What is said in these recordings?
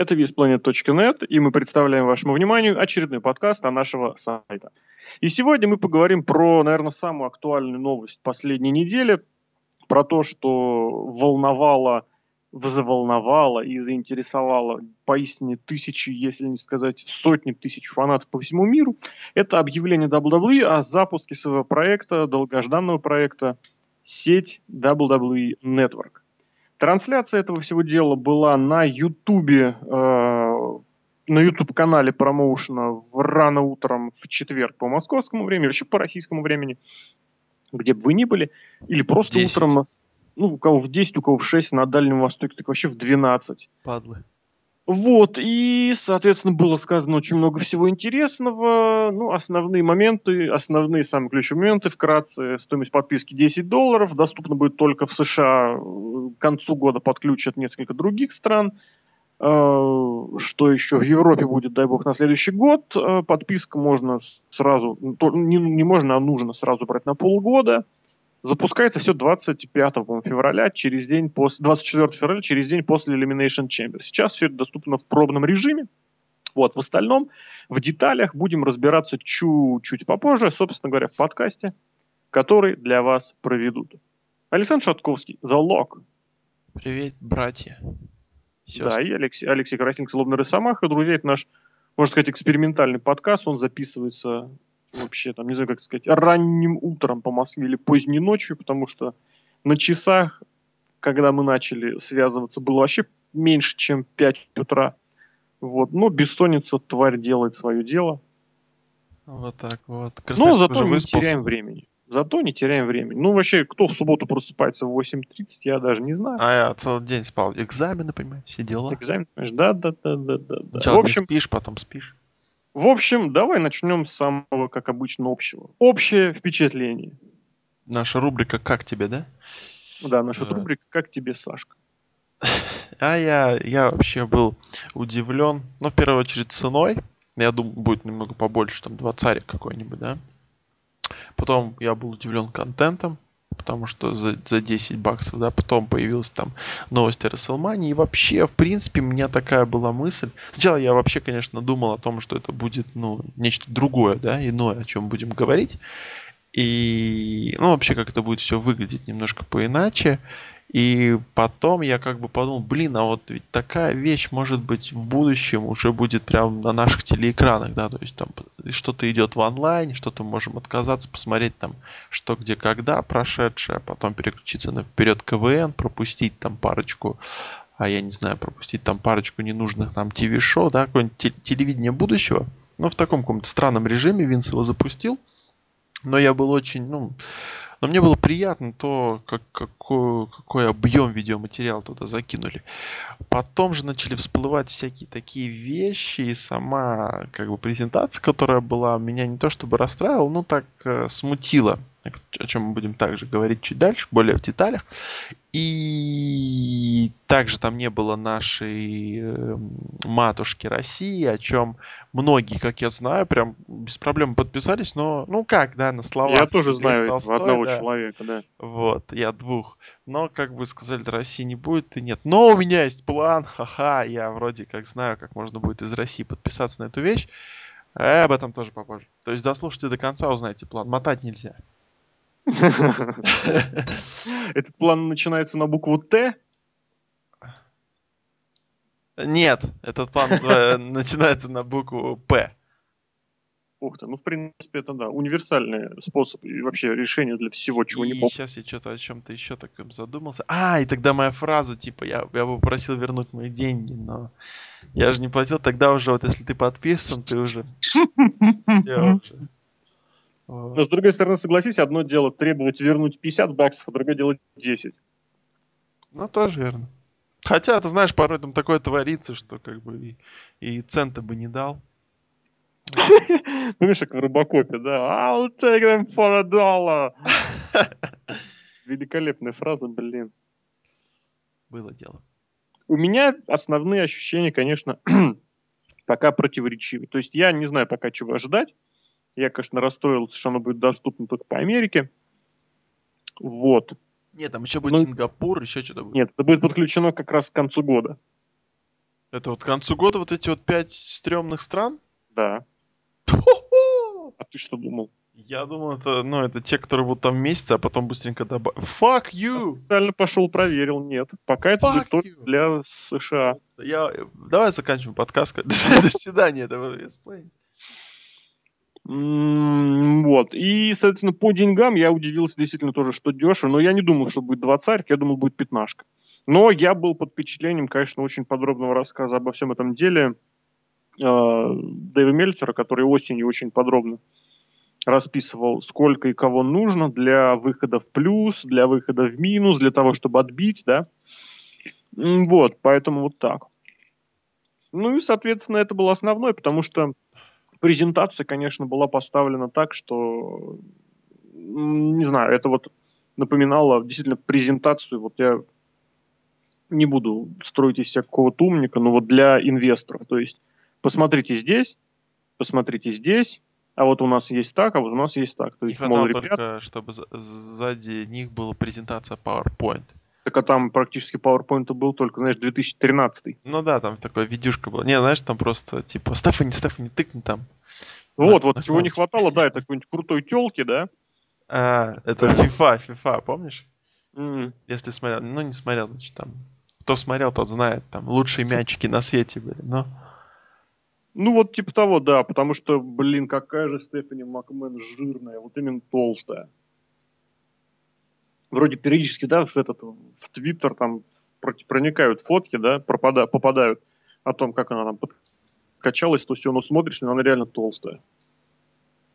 Это visplanet.net, и мы представляем вашему вниманию очередной подкаст о нашего сайта. И сегодня мы поговорим про, наверное, самую актуальную новость последней недели, про то, что волновало, взволновало и заинтересовало поистине тысячи, если не сказать сотни тысяч фанатов по всему миру. Это объявление WWE о запуске своего проекта, долгожданного проекта, сеть WWE Network. Трансляция этого всего дела была на Ютубе, э, на YouTube-канале промоушена рано утром в четверг по московскому времени, вообще по российскому времени, где бы вы ни были, или просто 10. утром, ну, у кого в 10, у кого в 6 на Дальнем Востоке, так вообще в 12. Падлы. Вот, и, соответственно, было сказано очень много всего интересного. Ну, основные моменты, основные самые ключевые моменты вкратце. Стоимость подписки 10 долларов, доступна будет только в США. К концу года подключат несколько других стран. Э, что еще в Европе будет, дай бог, на следующий год. Э, подписка можно сразу, не, не можно, а нужно сразу брать на полгода. Запускается все 25 февраля, через день после, 24 февраля, через день после Elimination Chamber. Сейчас все это доступно в пробном режиме. Вот, в остальном, в деталях будем разбираться чуть-чуть попозже, собственно говоря, в подкасте, который для вас проведут. Александр Шатковский, The Lock. Привет, братья. Сестры. Да, и Алексей, Алексей Красник, Злобный Росомаха. Друзья, это наш, можно сказать, экспериментальный подкаст. Он записывается вообще, там, не знаю, как сказать, ранним утром по Москве или поздней ночью, потому что на часах, когда мы начали связываться, было вообще меньше, чем 5 утра. Вот. Но бессонница, тварь, делает свое дело. Вот так вот. Красавец Но зато не выспался. теряем времени. Зато не теряем времени. Ну, вообще, кто в субботу просыпается в 8.30, я даже не знаю. А я целый день спал. Экзамены, понимаете, все дела. Экзамен, понимаешь, да, да, да, да, да. Сначала в общем, спишь, потом спишь. В общем, давай начнем с самого, как обычно, общего. Общее впечатление. Наша рубрика «Как тебе», да? Да, наша да. рубрика «Как тебе, Сашка?» А я, я вообще был удивлен, ну, в первую очередь, ценой. Я думаю, будет немного побольше, там, два царя какой-нибудь, да? Потом я был удивлен контентом, потому что за, за 10 баксов, да, потом появилась там новость о WrestleMania, и вообще, в принципе, у меня такая была мысль. Сначала я вообще, конечно, думал о том, что это будет, ну, нечто другое, да, иное, о чем будем говорить. И, ну, вообще, как это будет все выглядеть немножко поиначе. И потом я как бы подумал, блин, а вот ведь такая вещь может быть в будущем уже будет прямо на наших телеэкранах, да, то есть там что-то идет в онлайн, что-то можем отказаться, посмотреть там, что где когда прошедшее, а потом переключиться на вперед КВН, пропустить там парочку а я не знаю, пропустить там парочку ненужных нам ТВ-шоу, да, какое-нибудь телевидение будущего. Но в таком каком-то странном режиме Винс его запустил. Но я был очень, ну, но мне было приятно то, как, какой, какой объем видеоматериала туда закинули. Потом же начали всплывать всякие такие вещи, и сама как бы презентация, которая была, меня не то чтобы расстраивала, но так э, смутила о чем мы будем также говорить чуть дальше, более в деталях. И также там не было нашей э, матушки России, о чем многие, как я знаю, прям без проблем подписались, но ну как, да, на словах. Я тоже знаю Толстой, одного да. человека, да. Вот, я двух. Но как бы сказали, России не будет и нет. Но у меня есть план, ха-ха, я вроде как знаю, как можно будет из России подписаться на эту вещь. Э, об этом тоже попозже. То есть дослушайте до конца, узнаете план. Мотать нельзя. Этот план начинается на букву Т? Нет, этот план начинается на букву П. Ух ты, ну в принципе это да, универсальный способ и вообще решение для всего, чего и не помню. сейчас я что-то о чем-то еще таком задумался. А, и тогда моя фраза, типа, я, я бы попросил вернуть мои деньги, но я же не платил, тогда уже, вот если ты подписан, ты уже... Все уже. Но, с другой стороны, согласись, одно дело требовать вернуть 50 баксов, а другое дело 10. Ну, тоже верно. Хотя, ты знаешь, порой там такое творится, что как бы и, и цента бы не дал. Помнишь, как в Робокопе, да? I'll take them for a dollar. Великолепная фраза, блин. Было дело. У меня основные ощущения, конечно, пока противоречивы. То есть я не знаю пока чего ожидать. Я, конечно, расстроился, что оно будет доступно только по Америке. Вот. Нет, там еще будет ну, Сингапур, еще что-то будет. Нет, это будет подключено как раз к концу года. Это вот к концу года вот эти вот пять стрёмных стран? Да. А ты что думал? Я думал, это, ну, это те, которые будут там месяц, а потом быстренько добавят. Fuck Я you! специально пошел проверил, нет. Пока это будет только для США. Я... Давай заканчиваем подкаст. До свидания, это был Весплей. М, Вот. И, соответственно, по деньгам я удивился действительно тоже, что дешево. Но я не думал, что будет двадцарь, я думал, будет пятнашка. Но я был под впечатлением, конечно, очень подробного рассказа обо всем этом деле Дэйва Мельцера, который осенью очень подробно расписывал, сколько и кого нужно для выхода в плюс, для выхода в минус, для того, чтобы отбить, да. Вот, поэтому вот так. Ну и, соответственно, это было основное, потому что презентация, конечно, была поставлена так, что, не знаю, это вот напоминало действительно презентацию, вот я не буду строить из себя какого-то умника, но вот для инвесторов. То есть посмотрите здесь, посмотрите здесь, а вот у нас есть так, а вот у нас есть так. То Не есть, мол, хватало ребят, только, чтобы за- сзади них была презентация PowerPoint. так а там практически PowerPoint был только, знаешь, 2013. Ну да, там такая видюшка была. Не, знаешь, там просто типа Стефани, Стефани, тыкни там. Вот, На- вот на чего не хватало, да, это какой-нибудь крутой телки, да, А, это FIFA, FIFA, помнишь? М, Если смотрел, ну не смотрел, значит там. Кто смотрел, тот знает, там лучшие мячики на свете были. Но Ну, вот типа того, да, потому что, блин, какая же Стефани Макмен жирная, вот именно толстая. Вроде периодически, да, в этот, в Твиттер там проникают фотки, да, пропада- попадают о том, как она там подкачалась, то есть ну, смотришь, но она реально толстая.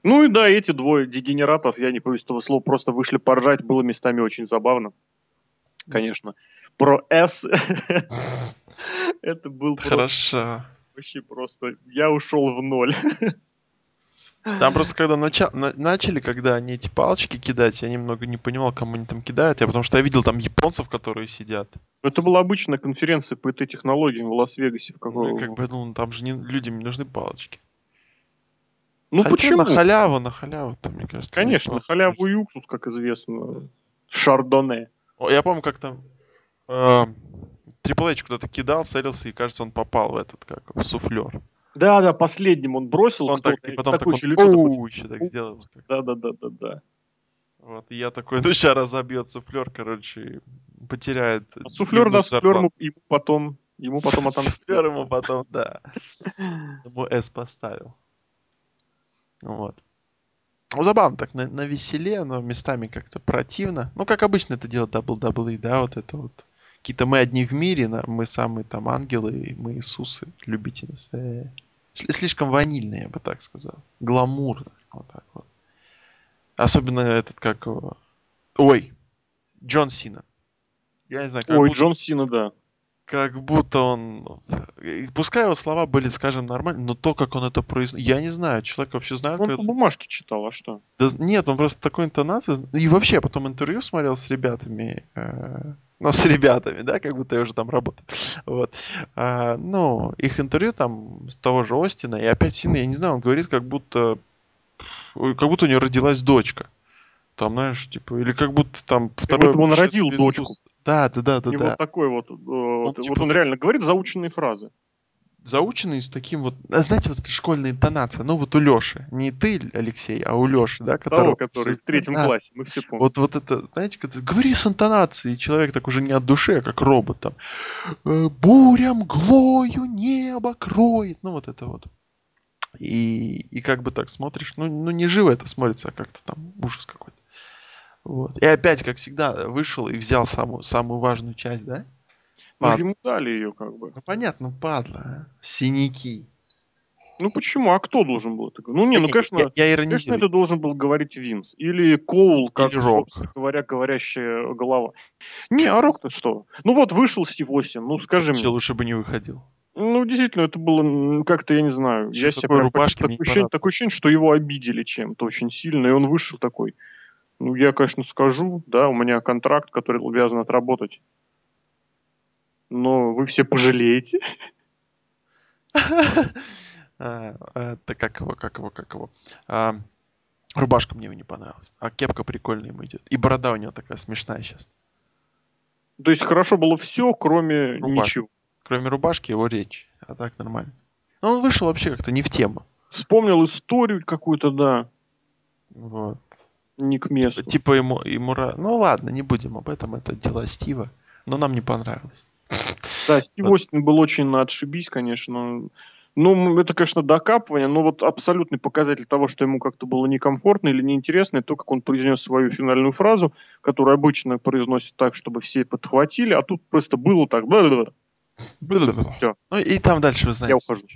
Ну и да, эти двое дегенератов, я не боюсь этого слова, просто вышли поржать, было местами очень забавно. Конечно. Про S это был хорошо. Вообще просто... Я ушел в ноль. Там просто когда нача- на- начали, когда они эти палочки кидать, я немного не понимал, кому они там кидают. Я потому что я видел там японцев, которые сидят. Это была обычная конференция по этой технологии в Лас-Вегасе. В Ну, какого... и как бы думал, там же не, людям не нужны палочки. Ну Хотя почему? на халяву, на халяву, там, мне кажется. Конечно, неплохо. халяву и уксус, как известно. Шардоне. О, Я помню, как там э, Triple H куда-то кидал, целился, и кажется, он попал в этот, как, в суфлер. Да, да, последним он бросил. Он так, и потом так, такой он, «Оу», еще так сделал. Да, да, да, да, да. Вот, и я такой, ну сейчас разобьет суфлер, короче, потеряет. А суфлер, да, суфлер ему, ему потом, ему потом отомстил. Суфлер ему потом, да. Ему S поставил. Вот. Ну, забавно так, на, на веселе, но местами как-то противно. Ну, как обычно это делает WWE, да, вот это вот. Какие-то мы одни в мире, мы самые там ангелы, мы Иисусы, любите нас. Э. Сли- Слишком ванильно, я бы так сказал. Гламурно, вот так вот. Особенно этот, как его... Ой, Джон Сина. Я не знаю, как Ой, будто- Джон Сина, да. Как будто он... и Пускай его слова были, скажем, нормальны, но то, как он это произносит... Я не знаю, человек вообще знает, Он как по бумажке читал, а что? Да нет, он просто такой интонацией... И вообще, я потом интервью смотрел с ребятами... э, Ну, с ребятами, да, как будто я уже там работаю. Вот. А, ну, их интервью там с того же Остина, и опять Сина, я не знаю, он говорит, как будто... Как будто у него родилась дочка. Там, знаешь, типа, или как будто там будто бы он родил пришествие дочку. Да, да, да, да, него да. вот такой вот, э, вот, типа вот он как- реально говорит заученные фразы. заученный с таким вот, а знаете, вот эта школьная интонация, ну вот у Лёши, не ты, Алексей, а у Лёши, да, Того, которого... который в третьем Да, классе, мы все помним. Вот, вот это, знаете, когда говори с интонацией, и человек так уже не от души, а как робот там. «Э, Буря мглою небо кроет. Ну вот это вот. И, и как бы так смотришь, ну, ну не живо это смотрится, а как-то там ужас какой-то. Вот. И опять, как всегда, вышел и взял самую, самую важную часть, да? Ну, Пад- ему дали ее как бы. Ну понятно, падла, а. Синяки. Ну почему? А кто должен был это говорить? Ну не, ну Не, конечно, я, я конечно, это должен был говорить Винс. Или Коул, как, Или Рок. собственно говоря, говорящая голова. Не, а Рок-то что? Ну вот вышел Стив Остин, ну скажи Вообще мне. лучше бы не выходил. Ну, действительно, это было как-то, я не знаю, Ещё я себя такой прям такое ощущение, такое ощущение, что его обидели чем-то очень сильно, и он вышел такой. Ну, я, конечно, скажу, да, у меня контракт, который обязан отработать. Но вы все пожалеете. А, Это как его, как его, как его. А, Рубашка мне не понравилась. А кепка прикольная ему идет. И борода у него такая смешная сейчас. То есть хорошо было все, кроме ничего. Кроме рубашки, его речь. А так нормально. Ну, он вышел вообще как-то не в тему. Вспомнил историю какую-то, да. Вот. Не к месту. Типа, ему, ему... Ну ладно, не будем об этом, это дела Стива. Но нам не понравилось. Да, Стив Вот. Остин был очень на отшибись, конечно. Ну, это, конечно, докапывание, но вот абсолютный показатель того, что ему как-то было некомфортно или неинтересно, это то, как он произнес свою финальную фразу, которую обычно произносит так, чтобы все подхватили, а тут просто было так. Всё. Ну и там дальше вы знаете. Я ухожу.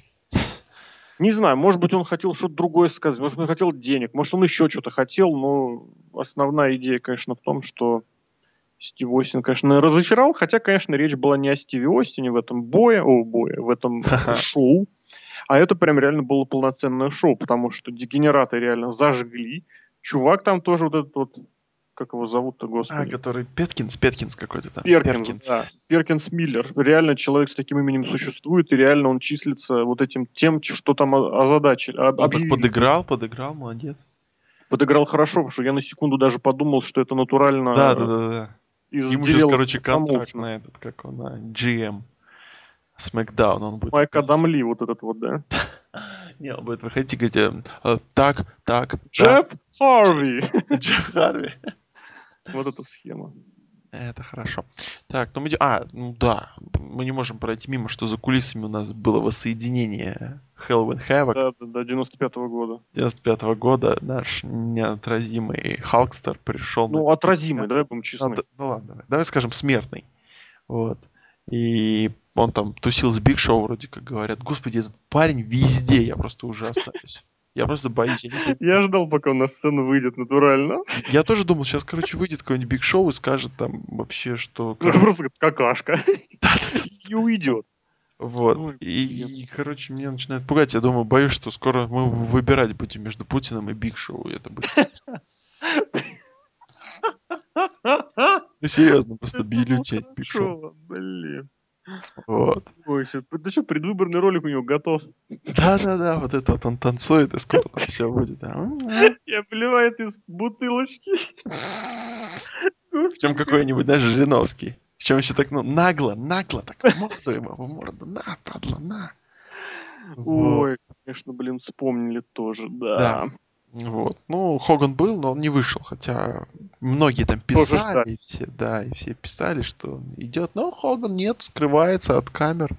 Не знаю, может быть, он хотел что-то другое сказать, может, он хотел денег, может, он еще что-то хотел, но основная идея, конечно, в том, что Стив Остин, конечно, разочаровал, хотя, конечно, речь была не о Стиве Остине в этом бое, о, бое, в этом шоу, а это прям реально было полноценное шоу, потому что дегенераты реально зажгли. Чувак там тоже вот этот вот, как его зовут-то, А, господи? который Петкинс, Петкинс какой-то там. Перкинс, да. Перкинс Миллер. Реально человек с таким именем существует, и реально он числится вот этим тем, что там озадачили. об- Он так подыграл, подыграл, молодец. Подыграл хорошо, потому что я на секунду даже подумал, что это натурально Да, да, да, да. из Ему сейчас, короче, контракт на этот, как он, на GM. Смакдаун он будет. Майк выходить. Адам Ли, вот этот вот, да. Не, он будет выходить и говорить, э, э, так, так, так. Джефф Харви. Джефф Харви. Вот эта схема. Это хорошо. Так, ну мы... А, ну да, мы не можем пройти мимо, что за кулисами у нас было воссоединение Helloween Havoc Да, да, да, 95-го года. 95 года. Наш неотразимый Халкстер пришел... на Ну, отразимый, место- давай будем честны. д- ну ладно, давай. давай скажем смертный. Вот. И он там тусил с Big Show, вроде как говорят. Господи, этот парень везде, я просто ужасаюсь. Я просто боюсь. Я, не. Я ждал, пока он на сцену выйдет натурально. Я тоже думал, сейчас, короче, выйдет какой-нибудь Big Show и скажет там вообще, что... Ну, Это просто как какашка. И уйдет. Вот. Ой, И, блин. и, короче, меня начинает пугать. Я думаю, боюсь, что скоро мы выбирать будем между Путиным и Big Show. и Это будет... Ну, серьезно, просто бюллетень Биг Шоу. Шо, Блин. Вот. Ой, щас- это что, предвыборный ролик у него готов? Да-да-да, вот это вот он танцует, и скоро там все будет. а. Я плевает из бутылочки. Причем какой-нибудь, знаешь, Жириновский. Причем еще так, ну, нагло, нагло, так в морду ему, в морду, на, падла, на. Вот. Ой, конечно, блин, вспомнили тоже, да. Да. Вот. Ну, Хоган был, но он не вышел, хотя многие там писали, все, да, и все писали, что он идет, но Хоган нет, скрывается от камер,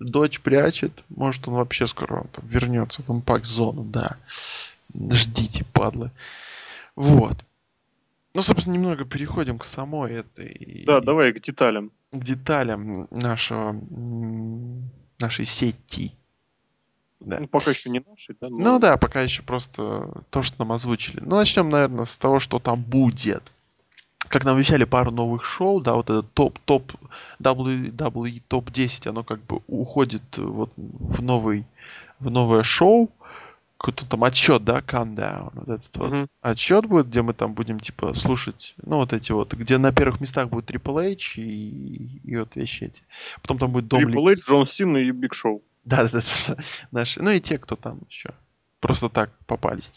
дочь прячет, может он вообще скоро там вернется в импакт-зону, да. Ждите, падлы. Вот. Ну, собственно, немного переходим к самой этой... Да, давай к деталям. К деталям нашего... нашей сети. Да. Ну, пока еще не наши, да? но- Ну да, пока еще просто то, что нам озвучили. Ну, начнем, наверное, с того, что там будет. Как нам обещали пару новых шоу, да, вот этот топ, топ, WWE топ 10, оно как бы уходит вот в новый, в новое шоу. Какой-то там отсчет, да, countdown, вот этот вот Мгм. отсчет будет, где мы там будем, типа, слушать, ну, вот эти вот, где на первых местах будет Triple H и, и вот вещи эти. Потом там будет Дом Triple H, Джон Сина и Биг Шоу. Да, да, да. Наши. Ну и те, кто там еще просто так попались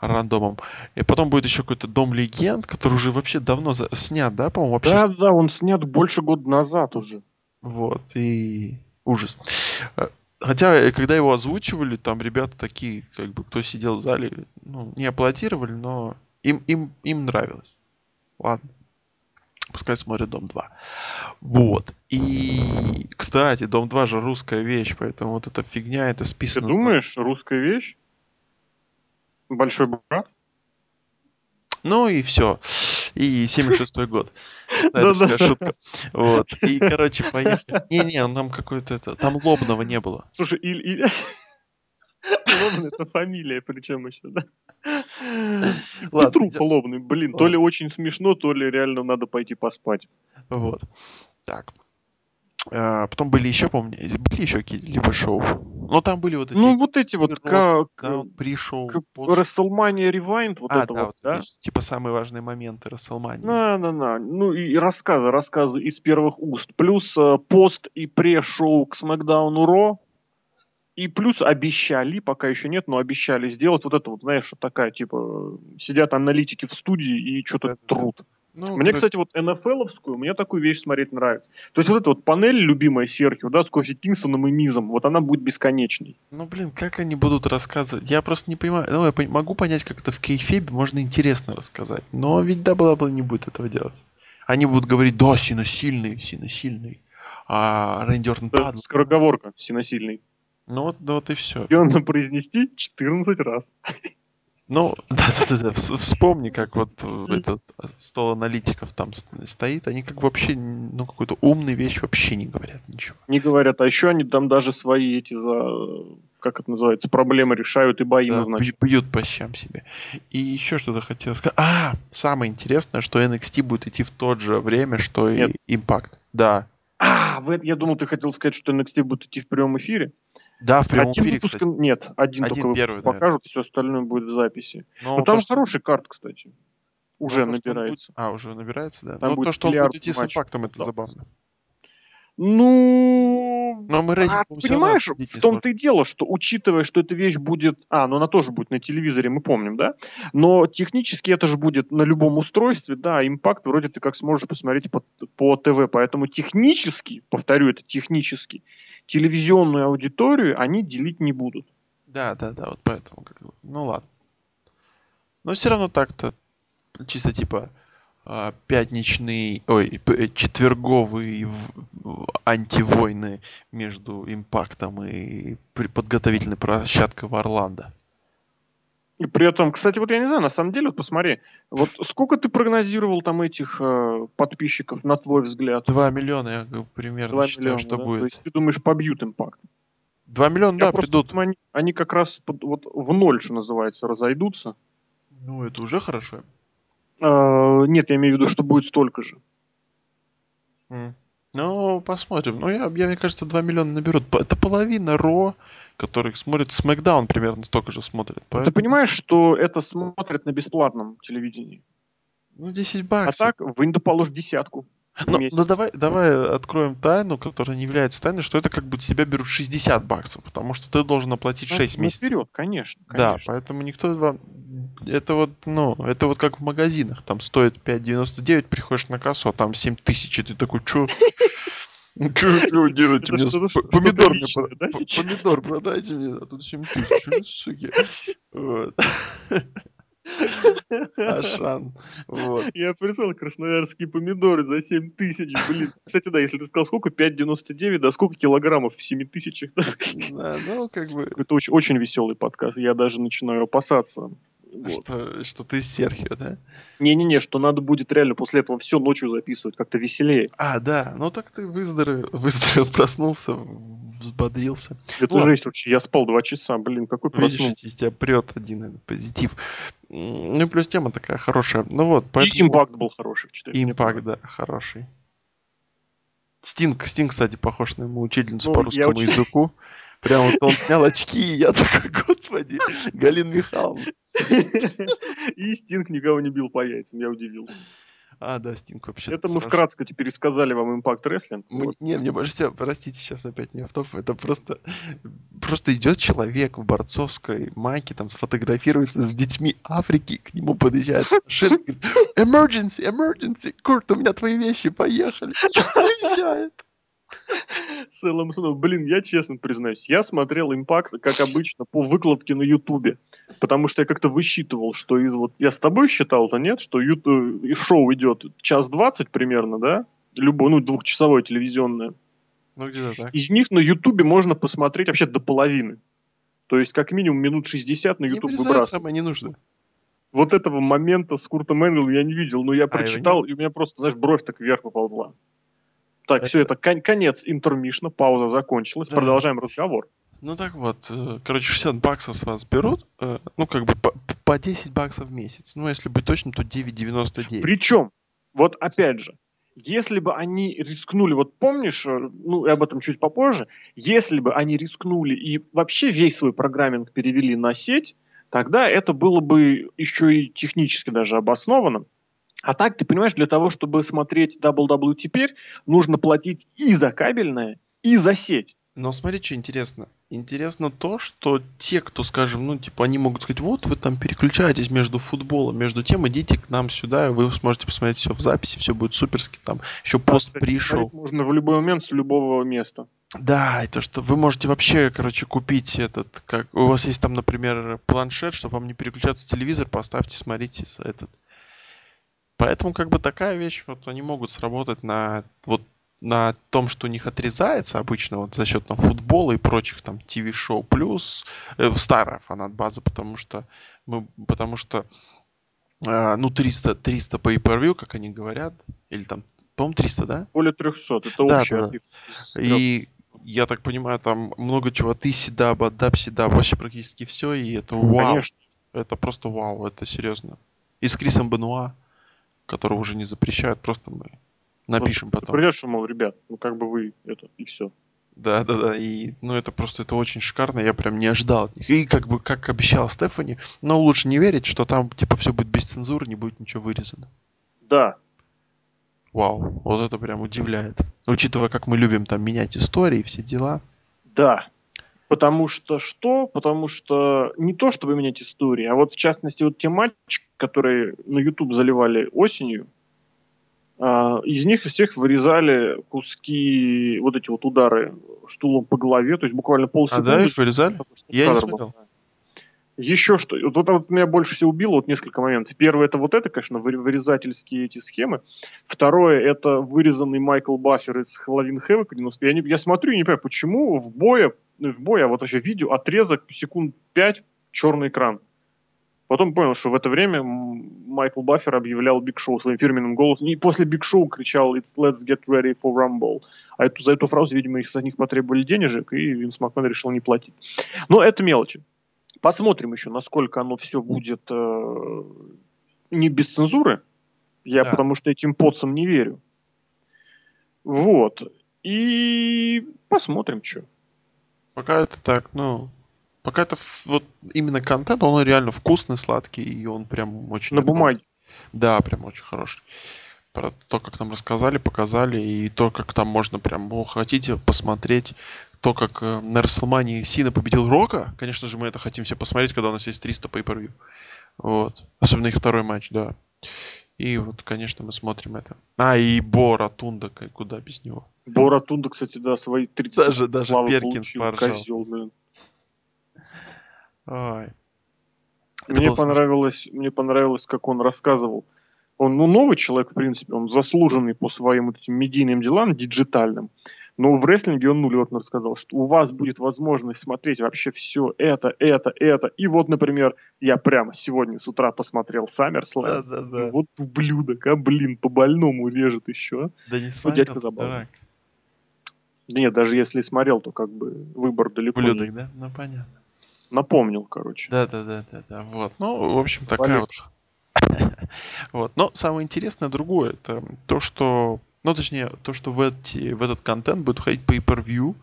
рандомом. И потом будет еще какой-то Дом Легенд, который уже вообще давно за- снят, да, по-моему, вообще. Да, да, он снят больше года назад уже. Вот, и ужас. Э, Хотя, э, когда его озвучивали, там ребята такие, как бы, кто сидел в зале, ну, не аплодировали, но им, им, им нравилось. Ладно. Пускай смотрят Дом 2. Вот. И, кстати, Дом 2 же русская вещь, поэтому вот эта фигня, это Ты списано... с думаешь, русская вещь? Большой брат? Ну и все. И 76 год. Снайперская шутка. Вот. И, короче, поехали. Не-не, там какой-то это... Там лобного не было. Слушай, или... Лобный это фамилия, причем еще, да? Ладно, Петруха Лобный, блин, то Ладно. ли очень смешно, то ли реально надо пойти поспать. Вот. Так. А, потом были еще, помню, были еще какие-либо шоу. Но там были вот эти... Ну, вот эти вот, как, да, при-шоу. как пост- WrestleMania Rewind, вот а, это да, вот, вот да? эти, типа самые важные моменты Расселмании. На, на, на. Ну и рассказы, рассказы из первых уст. Плюс э, пост и пре-шоу к Смакдауну Ро. И плюс обещали, пока еще нет, но обещали сделать вот это вот, знаешь, такая, типа, э, сидят аналитики в студии и что-то трут. Ну, мне, короче... кстати, вот НФЛовскую, мне такую вещь смотреть нравится. То есть вот эта вот панель, любимая Серхио, да, с Кофи Кингстоном и Мизом, вот она будет бесконечной. Ну, блин, как они будут рассказывать? Я просто не понимаю. Ну, я могу понять, как это в kayfabe можно интересно рассказать. Но ведь Дабл не будет этого делать. Они будут говорить, да, сильный, сильный. А Рэнди Ортон падал. Скороговорка, сильный. Ну вот, да вот и все. И он произнести 14 раз. Ну, да-да-да, вспомни, как вот этот э, стол аналитиков там стоит, они как вообще, ну, какую-то умную вещь вообще не говорят ничего. Не говорят, а еще они там даже свои эти за, как это называется, проблемы решают и бои да, назначают. бьют по щам себе. И еще что-то хотел сказать. А, самое интересное, что NXT будет идти в то же время, что Нет. и Impact. Да. А, я думал, ты хотел сказать, что NXT будет идти в прямом эфире. Да, в прямом один эфире, выпуск, кстати. Нет, один, один только первый, покажут, все остальное будет в записи. Но, ну, Но там то, хороший что... карт, кстати. Уже ну, набирается. Будет... А, уже набирается, да. Там Но то, что он будет идти с импактом, это забавно. Ну, Но мы рейтинг, а, понимаешь, в том-то и дело, что учитывая, что эта вещь будет... А, ну она тоже будет на телевизоре, мы помним, да? Но технически это же будет на любом устройстве, да, импакт вроде ты как сможешь посмотреть по, по ТВ, поэтому технически, повторю это, технически, телевизионную аудиторию они делить не будут. Да, да, да, вот поэтому. Как бы, ну ладно. Но все равно так-то чисто типа а, пятничный, ой, э, четверговые антивойны между импактом и подготовительной площадкой в Орландо. И при этом, кстати, вот я не знаю, на самом деле, вот посмотри, вот сколько ты прогнозировал там этих э, подписчиков, на твой взгляд? Два миллиона, я примерно 2 считаю, миллиона, что да? будет. То есть ты думаешь, побьют импакт? Два миллиона, я да, придут. Думаю, они, они как раз под, вот в ноль, что называется, разойдутся. Ну, это уже хорошо. Э, нет, я имею в виду, что будет столько же. Mm. Ну, посмотрим. Ну, я, я, мне кажется, 2 миллиона наберут. Это половина Ро, которых смотрит Смакдаун примерно столько же смотрит. Поэтому... Ты понимаешь, что это смотрят на бесплатном телевидении? Ну, 10 баксов. А так, да положь десятку. Ну, ну давай, давай откроем тайну, которая не является тайной, что это как бы тебя берут 60 баксов, потому что ты должен оплатить 6 ну, месяцев. Вперед, конечно, конечно. Да, поэтому никто вам... Это вот, ну, это вот как в магазинах, там стоит 5,99, приходишь на кассу, а там 7 тысяч, и ты такой, чё? Ну, что делаете мне? Помидор мне Помидор продайте мне, а тут 7 тысяч, суки. Ашан. Вот. Я прислал красноярские помидоры за 7 тысяч, блин. Кстати, да, если ты сказал, сколько? 5,99, да, сколько килограммов в 7 тысячах? Да, ну, как бы... Это очень, очень веселый подкаст, я даже начинаю опасаться. Вот. Что, что ты Серхио, да? Не-не-не, что надо будет реально после этого все ночью записывать, как-то веселее. А, да, ну так ты выздоровел, выздоровел проснулся, взбодрился. Это ну, жесть вообще, я спал два часа, блин, какой проснулся. Видишь, из тебя прет один этот позитив. Ну и плюс тема такая хорошая. Ну вот, поэтому... И импакт был хороший в 4. Импакт, да, хороший. Стинг, Стинг, кстати, похож на ему учительницу ну, по русскому очень... языку. Прям вот он снял очки, и я такой, господи, Галина Михайловна. И Стинг никого не бил по яйцам, я удивился. А, да, Стинг вообще. Это мы вкратце теперь сказали вам Impact Wrestling. Мы, вот. Не, мне больше всего, простите, сейчас опять не автоп, это просто, просто идет человек в борцовской майке, там сфотографируется с детьми Африки, к нему подъезжает машина, говорит, emergency, emergency, Курт, у меня твои вещи, поехали. Приезжает. Целым сном. Блин, я честно признаюсь, я смотрел импакт, как обычно, по выкладке на Ютубе. Потому что я как-то высчитывал, что из вот... Я с тобой считал-то, нет? Что ютуб, шоу идет час двадцать примерно, да? Любое, ну, двухчасовое телевизионное. Ну, где-то так. Из них на Ютубе можно посмотреть вообще до половины. То есть, как минимум, минут 60 на Ютуб выбрасывать. самое не нужно. Вот этого момента с Куртом Энгелом я не видел, но я а, прочитал, и у меня просто, знаешь, бровь так вверх поползла. Так, это... все, это кон- конец интермишна, пауза закончилась, да. продолжаем разговор. Ну так вот, э, короче, 60 баксов с вас берут, э, ну как бы по, по 10 баксов в месяц. Ну если быть точным, то 9,99. Причем, вот опять же, если бы они рискнули, вот помнишь, э, ну, и об этом чуть попозже, если бы они рискнули и вообще весь свой программинг перевели на сеть, тогда это было бы еще и технически даже обосновано. А так, ты понимаешь, для того, чтобы смотреть WWE теперь, нужно платить и за кабельное, и за сеть. Но смотри, что интересно. Интересно то, что те, кто, скажем, ну, типа, они могут сказать, вот вы там переключаетесь между футболом, между тем, идите к нам сюда, и вы сможете посмотреть все в записи, все будет суперски, там еще пост кстати, пришел. Можно в любой момент с любого места. Да, и то, что вы можете вообще, короче, купить этот, как у вас есть там, например, планшет, чтобы вам не переключаться телевизор, поставьте, смотрите этот. Поэтому как бы такая вещь, вот они могут сработать на вот на том, что у них отрезается обычно вот за счет там футбола и прочих там ТВ-шоу плюс э, старая фанат база, потому что мы, потому что а, ну 300 300 по per как они говорят, или там, по-моему 300, да? Более 300. Это Да, общий да, да. И я так понимаю, там много чего. Ты седаба, даб седаб, вообще практически все. И это вау. Конечно. Это просто вау, это серьезно. И с Крисом Бенуа, которого уже не запрещают, просто мы напишем потом. Придет, что, мол, ребят, ну как бы вы это, и все. Да, да, да. И ну это просто это очень шикарно. Я прям не ожидал от них. И как бы как обещала Стефани, но лучше не верить, что там типа все будет без цензуры, не будет ничего вырезано. Да, Вау, вот это прям удивляет. Учитывая, как мы любим там менять истории и все дела. да. Потому что что? Потому что не то, чтобы менять истории, а вот в частности вот те матчи, которые на YouTube заливали осенью, а, из них из всех вырезали куски, вот эти вот удары стулом по голове, то есть буквально А полсекунды. да, их вырезали? Я не был. смотрел. Еще что, вот это вот меня больше всего убило, вот несколько моментов. Первое, это вот это, конечно, вы- вырезательские эти схемы. Второе, это вырезанный Майкл Баффер из Хэллоуин Хэвок 90. Я, не- я смотрю и не понимаю, почему в бое, ну, в бое, а вот вообще видео, отрезок секунд 5, черный экран. Потом понял, что в это время Майкл Баффер объявлял Big Show своим фирменным голосом. И после Big Show кричал «It's let's get ready for Rumble». А эту, за эту фразу, видимо, их, за них потребовали денежек, и Винс Макмен решил не платить. Но это мелочи. Посмотрим еще, насколько оно все будет э, не без цензуры. Я Да. потому что этим поцам не верю. Вот. И посмотрим, что. Пока это так, ну... Пока это вот именно контент, он реально вкусный, сладкий, и он прям очень... На бумаге. Да, прям очень хороший. Про то, как нам рассказали, показали, и то, как там можно прям, о, хотите посмотреть, то, как э, на Расселмании Сина победил Рока, конечно же, мы это хотим все посмотреть, когда у нас есть 300 pay per Вот. Особенно их второй матч, да. И вот, конечно, мы смотрим это. А, и Бо Ротунда, к- куда без него. Бора Тунда, кстати, да, свои 30 Даже- даже Перкинс получил. поржал. Козел. Ой. Это Мне было смешно. понравилось, мне понравилось, как он рассказывал. Он, ну, новый человек, в принципе, он заслуженный по своим вот этим медийным делам, диджитальным. Но в рестлинге он нулевок рассказал, что у вас будет возможность смотреть вообще все это, это, это. И вот, например, я прямо сегодня с утра посмотрел SummerSlam. Да, да, да. Вот ублюдок, а блин, по больному режет еще. Да не Ну, смотрел, дядька забавный. Да нет, даже если смотрел, то как бы выбор далеко не- Ублюдок, да? Ну, понятно. Напомнил, короче. Да, да, да, да, да. Вот. Ну, в общем, такая вот. Вот. Но самое интересное другое. Это то, что. Ну, точнее, то, что в, эти, в этот контент будет входить pay-per-view,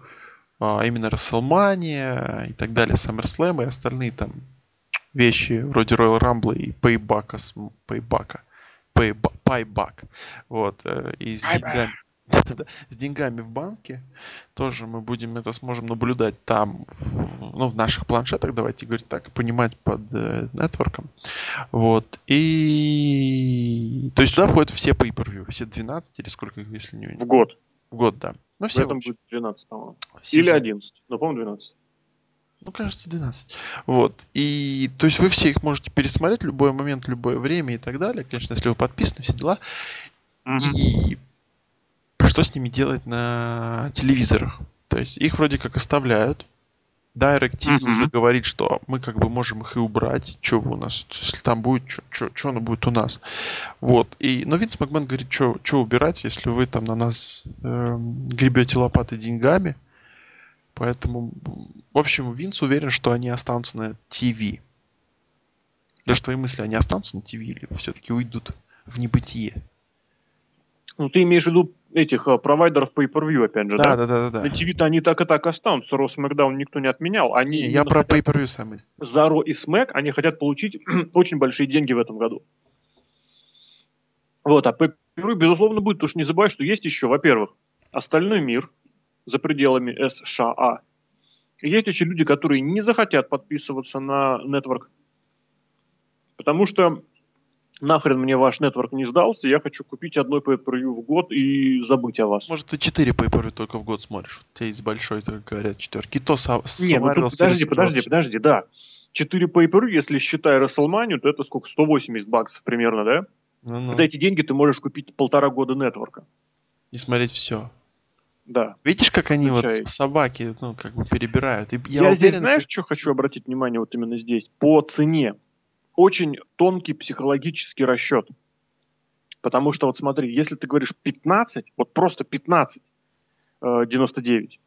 а именно WrestleMania и так далее, SummerSlam и остальные там вещи вроде Royal Rumble и Payback, Payback, Payba- Payback. Вот. э, И с Payback. деньгами. С деньгами в банке тоже мы будем это сможем наблюдать там, в- ну, в наших планшетах, давайте говорить так, понимать под э, нетворком. Вот. И... То есть туда входят все pay все 12 или сколько их, если не В год. в год, да. Ну, В все этом вообще. будет 12, по-моему. Все Или за- 11. Но, по-моему, 12. Ну, кажется, 12. Вот. И, то есть вы все их можете пересмотреть в любой момент, в любое время и так далее. Конечно, если вы подписаны, все дела. И что с ними делать на телевизорах? То есть их вроде как оставляют. DirecTV Мгм. уже говорит, что мы как бы можем их и убрать. Что у нас? Если там будет, что оно будет у нас? Вот. И, но Винс Макмен говорит, что убирать, если вы там на нас эм, гребете лопатой деньгами. Поэтому, в общем, Винс уверен, что они останутся на ТВ. Да что и мысли, они останутся на ТВ или все-таки уйдут в небытие? Ну, ты имеешь в виду этих а, провайдеров pay-per-view, опять же, Да, да? да, да, да, На. TV-то они так и так останутся. Ро Смакдаун никто не отменял. Они Не, я про хотят- pay-per-view самый. за Ро и Смэк они хотят получить очень большие деньги в этом году. Вот, а pay-per-view, безусловно, будет, потому что не забывай, что есть еще, во-первых, остальной мир, за пределами США. И есть еще люди, которые не захотят подписываться на нетворк, потому что нахрен мне ваш нетворк не сдался, я хочу купить одной pay в год и забыть о вас. Может, ты 4 pay только в год смотришь? У тебя есть большой, так говорят, четверки. То со- Не, ну тут подожди, подожди, подожди, да. 4 pay если считая WrestleMania, то это сколько? 180 баксов примерно, да? Ну-ну. За эти деньги ты можешь купить полтора года нетворка. И смотреть все. Да. Видишь, как они Включай. вот собаки, ну, как бы перебирают. И я, я уверен, здесь, знаешь, что хочу обратить внимание вот именно здесь? По цене. Очень тонкий психологический расчет. Потому что вот смотри, если ты говоришь 15, вот просто 15, 99,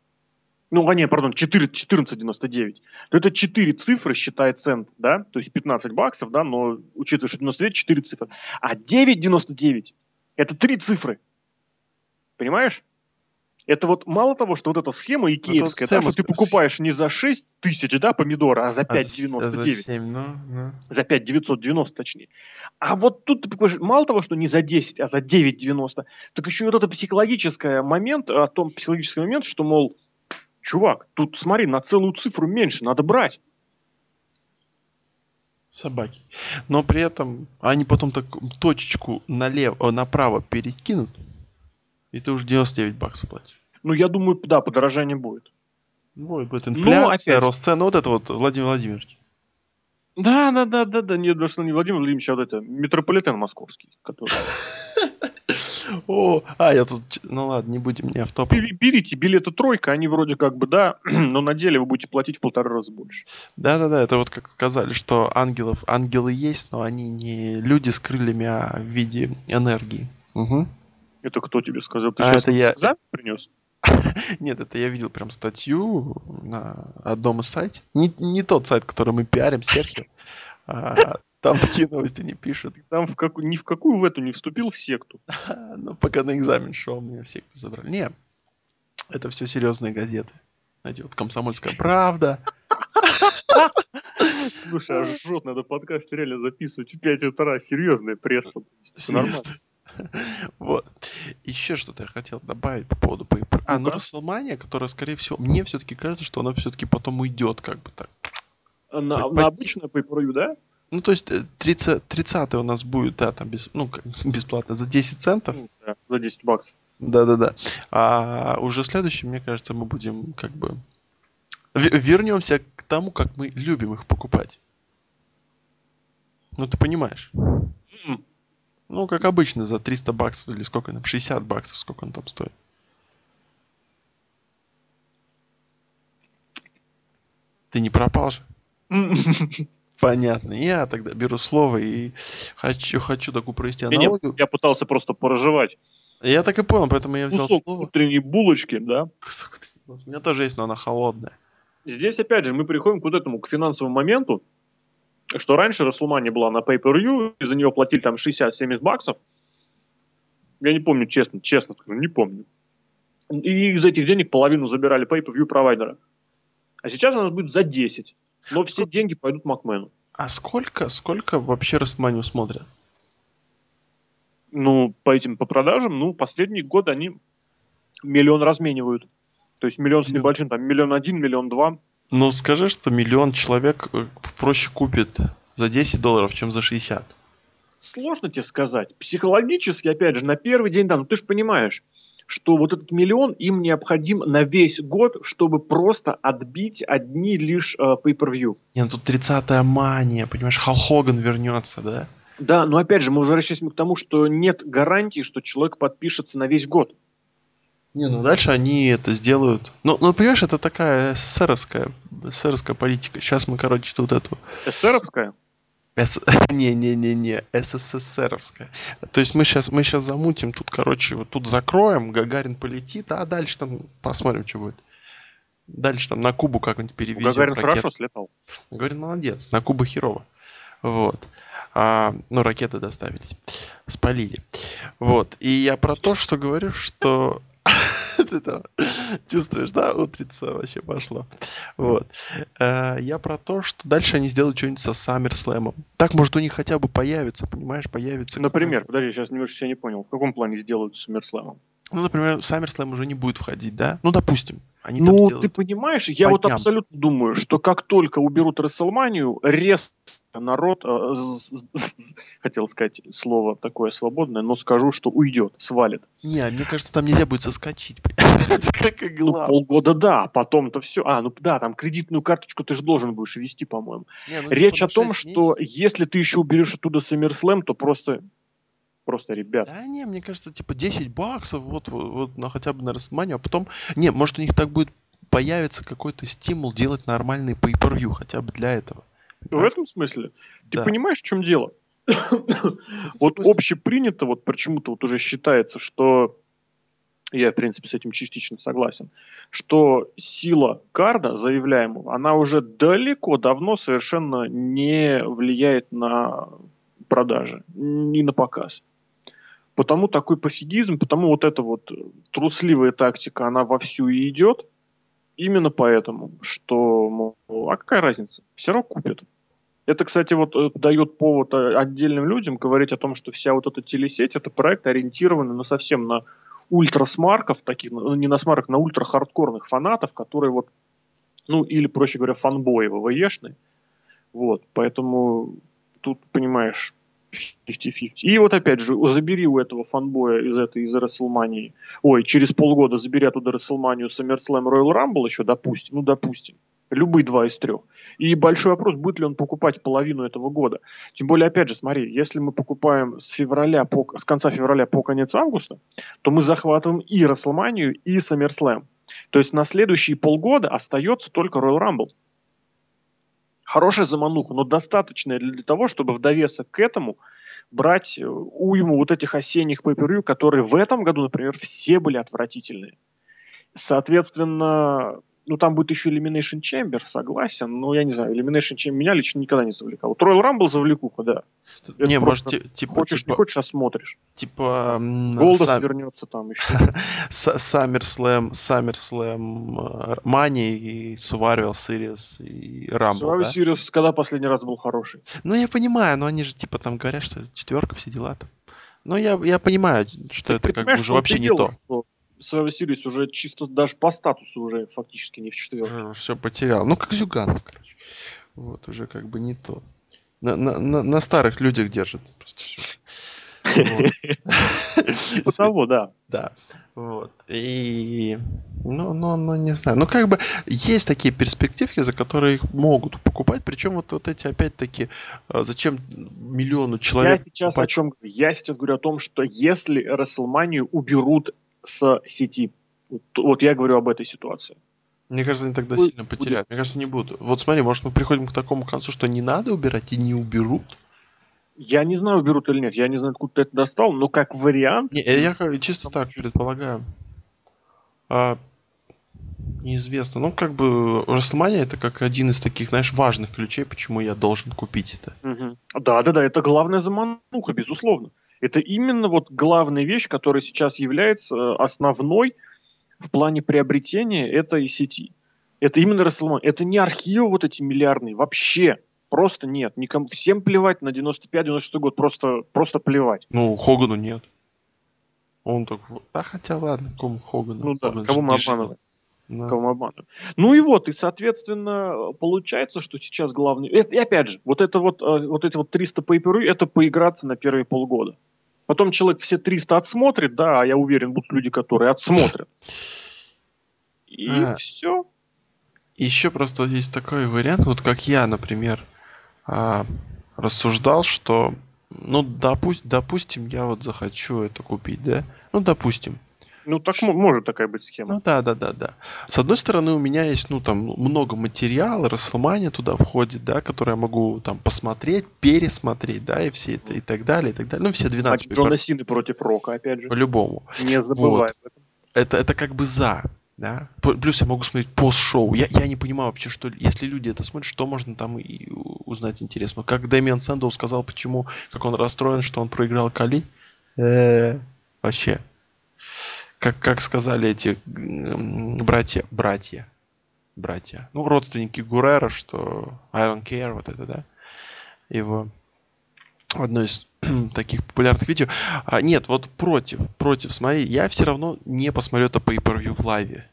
ну, а не, пардон, 4, 14,99, то это 4 цифры, считай цент, да, то есть 15 баксов, да, но учитывая, что 99, 4 цифры. А 9,99 это 3 цифры. Понимаешь? Это вот мало того, что вот эта схема икеевская, да, что ты покупаешь не за 6 тысяч, да, помидора, а за 5,99. А за 7, ну, ну. За 5 990, точнее. А вот тут ты покупаешь, мало того, что не за 10, а за 9,90, так еще и вот это психологический момент, о том психологический момент, что, мол, чувак, тут смотри, на целую цифру меньше, надо брать. Собаки. Но при этом они потом так точечку налево, направо перекинут, и ты уже 99 баксов платишь. Ну, я думаю, да, подорожание будет. Будет, будет инфляция, Но, рост цен. Ну, вот это вот Владимир Владимирович. Да, да, да, да, да, нет, даже не Владимир Владимирович, а вот это, метрополитен московский, который... О, а, я тут, ну ладно, не будем, не автоп. Берите билеты тройка, они вроде как бы, да, но на деле вы будете платить в полтора раза больше. Да-да-да, это вот как сказали, что ангелов, ангелы есть, но они не люди с крыльями, а в виде энергии. Угу. Это кто тебе сказал? Ты а сейчас это я... принес? Нет, это я видел прям статью на одном из сайтов. Не, не тот сайт, который мы пиарим, Серхио. А, там такие новости не пишут. Там в как... ни в какую в эту не вступил в секту. ну, пока на экзамен шел, меня в секту забрали. Не, это все серьезные газеты. Знаете, вот «Комсомольская правда». Слушай, аж жжет, надо подкаст реально записывать в 5 утра. Серьезная пресса. Все нормально. Вот. Еще что-то я хотел добавить по поводу Paper. А, ну Расселмания, которая, скорее всего, мне все-таки кажется, что она все-таки потом уйдет, как бы так. На, на обычную Paper да? Ну, то есть 30, э, 30 у нас будет, да, там без, ну, бесплатно за 10 центов. Ну, да, за 10 баксов. Да-да-да. А уже следующий, мне кажется, мы будем как бы... Вернемся к тому, как мы любим их покупать. Ну, ты понимаешь. Ну, как обычно, за 300 баксов или сколько там, 60 баксов, сколько он там стоит. Ты не пропал же? Понятно. Я тогда беру слово и хочу, хочу такую провести аналогию. Нет, я пытался просто проживать. Я так и понял, поэтому я взял Кусок слово. утренней булочки, да? У меня тоже есть, но она холодная. Здесь, опять же, мы приходим к вот этому, к финансовому моменту, что раньше Расселмания была на Pay-Per-View, и за нее платили там 60-70 баксов. Я не помню, честно, честно, не помню. И из этих денег половину забирали Pay-Per-View провайдера. А сейчас у нас будет за 10. Но все деньги пойдут Макмену. А сколько, сколько вообще Расселманию смотрят? Ну, по этим, по продажам, ну, последний год они миллион разменивают. То есть миллион с небольшим, там миллион один, миллион два. Ну, скажи, что миллион человек э, проще купит за 10 долларов, чем за 60. Сложно тебе сказать. Психологически, опять же, на первый день, да, ну ты же понимаешь, что вот этот миллион им необходим на весь год, чтобы просто отбить одни лишь э, pay-per-view. Не, ну тут 30-я мания, понимаешь, Хал Хоган вернется, да? Да, но опять же, мы возвращаемся к тому, что нет гарантии, что человек подпишется на весь год. Не, ну дальше они это сделают. Ну, ну понимаешь, это такая СССРовская, СССРовская политика. Сейчас мы, короче, тут эту... СССРовская? Не-не-не-не, СССРовская. То есть мы сейчас, мы сейчас замутим, тут, короче, вот тут закроем, Гагарин полетит, а дальше там посмотрим, что будет. Дальше там на Кубу как-нибудь перевезем. Гагарин ракет. хорошо слетал. Гагарин молодец, на Кубу херово. Вот. А, ну, ракеты доставились. Спалили. Вот. И я про то, что говорю, что Ты там чувствуешь, да, утрица вообще пошло. Вот. Э, я про то, что дальше они сделают что-нибудь со SummerSlam. Так, может, у них хотя бы появится, понимаешь, появится. Например, подожди, сейчас немножко я не понял. В каком плане сделают с SummerSlam? Ну, например, SummerSlam уже не будет входить, да? Ну, допустим. Они ну, ты понимаешь, я вот дням. абсолютно думаю, что как только уберут Расселманию, резко народ, э, хотел сказать слово такое свободное, но скажу, что уйдет, свалит. Не, мне кажется, там нельзя будет соскочить. ну, полгода да, потом-то все. А, ну да, там кредитную карточку ты же должен будешь вести, по-моему. Ну, Речь типа, о том, что если ты еще уберешь оттуда SummerSlam, то просто просто ребят. Да не, мне кажется, типа 10 баксов вот, вот, вот на хотя бы на Растманию, а потом, не, может у них так будет появится какой-то стимул делать нормальный pay-per-view хотя бы для этого. В этом смысле? Ты да. понимаешь, в чем дело? вот общепринято, вот почему-то вот уже считается, что я, в принципе, с этим частично согласен, что сила карда заявляемого, она уже далеко давно совершенно не влияет на продажи, ни на показ. Потому такой пофигизм, потому вот эта вот трусливая тактика, она вовсю и идет. Именно поэтому, что, мол, а какая разница? Все равно купят. Это, кстати, вот э, дает повод э, отдельным людям говорить о том, что вся вот эта телесеть, это проект ориентированный на совсем на ультрасмарков, таких, ну, не на смарков, на ультра-хардкорных фанатов, которые вот, ну, или, проще говоря, фанбои ВВЕшные. Вот, поэтому тут, понимаешь, 50-50. И вот опять же, забери у этого фанбоя из этой, из Расселмании, ой, через полгода забери оттуда Расселманию, SummerSlam, Royal Rumble еще, допустим, ну, допустим, любые два из трех. И большой вопрос, будет ли он покупать половину этого года. Тем более, опять же, смотри, если мы покупаем с февраля по, с конца февраля по конец августа, то мы захватываем и Расселманию, и SummerSlam. То есть на следующие полгода остается только Royal Rumble хорошая замануха, но достаточная для того, чтобы в довесок к этому брать э, уйму вот этих осенних pay которые в этом году, например, все были отвратительные. Соответственно, ну, там будет еще Elimination Chamber, согласен, но я не знаю, Elimination Chamber меня лично никогда не завлекал. Вот Royal Rumble завлекуха, да. Это не, может, типа... Хочешь, типа, не хочешь, а смотришь. Типа... Голдос сам... вернется там еще. SummerSlam, SummerSlam, Money и Survivor Series и Rumble, Survivor да? Series когда последний раз был хороший? Ну, я понимаю, но они же типа там говорят, что четверка, все дела там. Ну, я, я понимаю, что Ты это как бы уже вообще не то. Что Survivor Series уже чисто даже по статусу уже фактически не в четверке. Все потерял. Ну, как Зюганов, короче. Вот, уже как бы не то. На, на, на, на старых людях держит просто все. Типа того, да. Да. Вот. И, ну, ну, ну, не знаю. Ну, как бы есть такие перспективки, за которые их могут покупать. Причем вот, вот эти, опять-таки, а, зачем миллиону человек... Я сейчас покупать? о чем Я сейчас говорю о том, что если Расселманию уберут с сети. Вот, вот я говорю об этой ситуации. Мне кажется, они тогда Ой, сильно потеряют. Мне кажется, не будут. Вот смотри, может мы приходим к такому концу, что не надо убирать и не уберут? Я не знаю, уберут или нет. Я не знаю, откуда ты это достал, но как вариант... Не, я чисто так предполагаю. А, неизвестно. Ну, как бы WrestleMania это как один из таких, знаешь, важных ключей, почему я должен купить это. Угу. Да, да, да, это главная замануха, безусловно. Это именно вот главная вещь, которая сейчас является э, основной в плане приобретения этой сети. Это именно WrestleMania. Это не архивы вот эти миллиардные. Вообще. Просто нет. Никому, всем плевать на 95-96 год. Просто, просто плевать. Ну, Хогану нет. Он так... А хотя ладно, кому Хогану. Ну да, кого мы обманываем. Да. Кого мы обманываем. Ну и вот, и соответственно, получается, что сейчас главный... И опять же, вот это вот, э, вот эти вот 300 пейперы, это поиграться на первые полгода. Потом человек все 300 отсмотрит, да, а я уверен, будут люди, которые отсмотрят. И а, все. Еще просто есть такой вариант, вот как я, например, а, рассуждал, что, ну, допу- допустим, я вот захочу это купить, да? Ну, допустим. Ну, так может такая быть схема. Ну, да, да, да, да. С одной стороны, у меня есть, ну, там, много материала, Расселмания туда входит, да, который я могу там посмотреть, пересмотреть, да, и все это, и так далее, и так далее. Ну, все 12. А Джона Сины против Рока, опять же. По-любому. Не забывай вот. об этом. Это, это как бы за, да. Плюс я могу смотреть пост-шоу. Я, я не понимаю вообще, что если люди это смотрят, что можно там и узнать интересно. Как Дэмиан Сэндл сказал, почему, как он расстроен, что он проиграл Кали. Э, вообще как, как сказали эти братья, братья, братья, ну, родственники Гурера, что I don't care, вот это, да, его в одной из таких популярных видео. А, нет, вот против, против, смотри, я все равно не посмотрю это pay-per-view в лайве.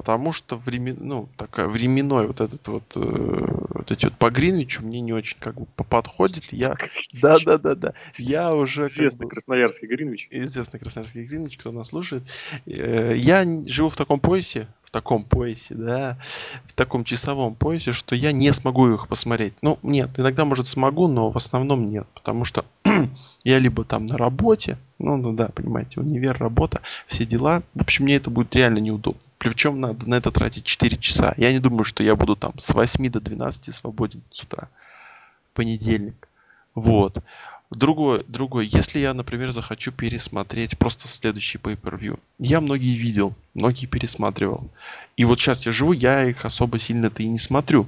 Потому что времен, ну, такая временной вот этот вот, э, вот эти вот по Гринвичу мне не очень как бы подходит. Я, да, да, да, да, я уже известный бы, красноярский Гринвич. Известный красноярский Гринвич, кто нас слушает. Э, я живу в таком поясе, в таком поясе, да, в таком часовом поясе, что я не смогу их посмотреть. Ну, нет, иногда, может, смогу, но в основном нет, потому что я либо там на работе, ну, ну да, понимаете, универ, работа, все дела. В общем, мне это будет реально неудобно. Причем надо на это тратить 4 часа. Я не думаю, что я буду там с 8 до 12 свободен с утра. Понедельник. Вот. Другое, другое, если я, например, захочу пересмотреть просто следующий pay-per-view, я многие видел, многие пересматривал. И вот сейчас я живу, я их особо сильно-то и не смотрю.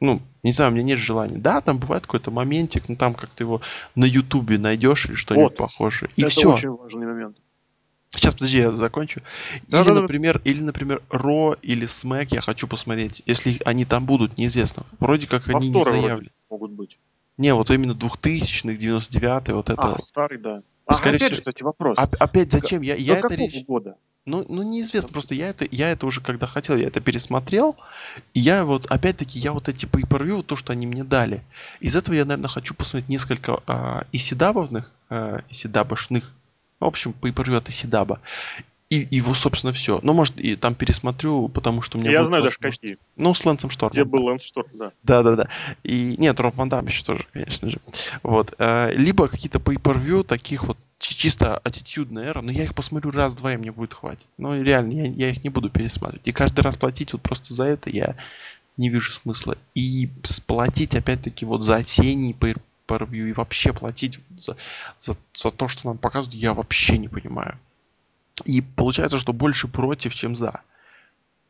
Ну, не знаю, у меня нет желания. Да, там бывает какой-то моментик, ну там как ты его на ютубе найдешь или что-нибудь вот. похожее. И Это все. очень важный момент. Сейчас, подожди, я закончу. Да, или, да, например, да. или, например, Ро или Смэк я хочу посмотреть. Если они там будут, неизвестно. Вроде как они не заявлены. могут быть. Не, вот именно 2000-х, 99-й, вот это. А, вот. старый, да. А, опять всего, же, кстати, вопрос. Оп- опять зачем? Я, я До это речь... года? Ну, ну, неизвестно, просто я это, я это уже когда хотел, я это пересмотрел, и я вот, опять-таки, я вот эти pay per то, что они мне дали, из этого я, наверное, хочу посмотреть несколько а, исидабовных, а, исидабошных, в общем, pay per от Исидаба, и его, собственно, все. Ну, может, и там пересмотрю, потому что у меня Я знаю даже какие. Ну, с Лэнсом Штормом. Где был Лэнс Шторм, да. Да-да-да. И нет, Роб Ван Дам еще тоже, конечно же. Вот. Э, либо какие-то pay per таких вот чисто аттитюдная эра, но я их посмотрю раз-два, и мне будет хватит. Ну, реально, я, я их не буду пересматривать. И каждый раз платить вот просто за это я не вижу смысла. И сплатить, опять-таки, вот за осенний pay per и вообще платить за, за, за то, что нам показывают, я вообще не понимаю. И получается, что больше против, чем за.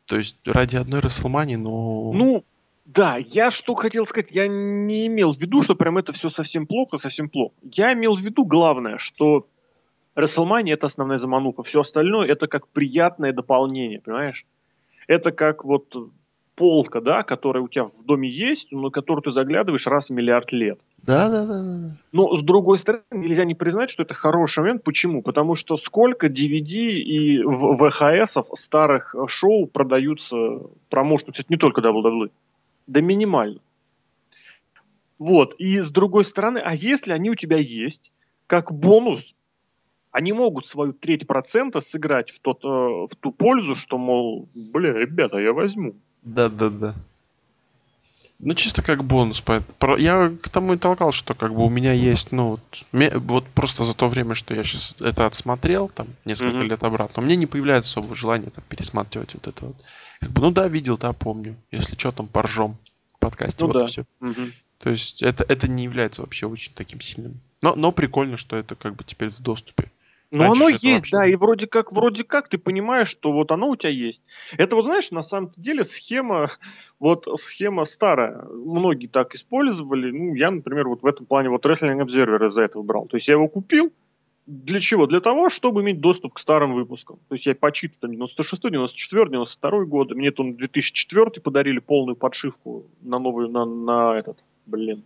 То есть ради одной Расселмани, но... Ну, да, я что хотел сказать, я не имел в виду, что прям это все совсем плохо, совсем плохо. Я имел в виду главное, что Расселмани это основная замануха, все остальное это как приятное дополнение, понимаешь? Это как вот полка, да, которая у тебя в доме есть, но на которую ты заглядываешь раз в миллиард лет. Да, да, да, да. Но с другой стороны, нельзя не признать, что это хороший момент. Почему? Потому что сколько DVD и ВХСов старых шоу продаются промоушену, кстати, не только WWE, да минимально. Вот. И с другой стороны, а если они у тебя есть, как бонус, они могут свою треть процента сыграть в, тот, э, в ту пользу, что, мол, бля, ребята, я возьму. Да, да, да. Ну, чисто как бонус. Я к тому и толкал, что как бы у меня есть, ну, вот, вот просто за то время, что я сейчас это отсмотрел, там, несколько mm-hmm. лет обратно, у меня не появляется особого желания там пересматривать вот это вот. Как бы, ну да, видел, да, помню. Если что, там поржем в подкасте, ну, вот да. и все. Mm-hmm. То есть это, это не является вообще очень таким сильным. Но, но прикольно, что это как бы теперь в доступе. Ну, оно есть, да, и вроде как, вроде как ты понимаешь, что вот оно у тебя есть. Это вот, знаешь, на самом деле схема, вот схема старая. Многие так использовали. Ну, я, например, вот в этом плане вот Wrestling Observer из-за этого брал. То есть я его купил, для чего? Для того, чтобы иметь доступ к старым выпускам. То есть я почитал там 96 94 92 годы. Мне там 2004 подарили полную подшивку на новую, на, на этот, блин,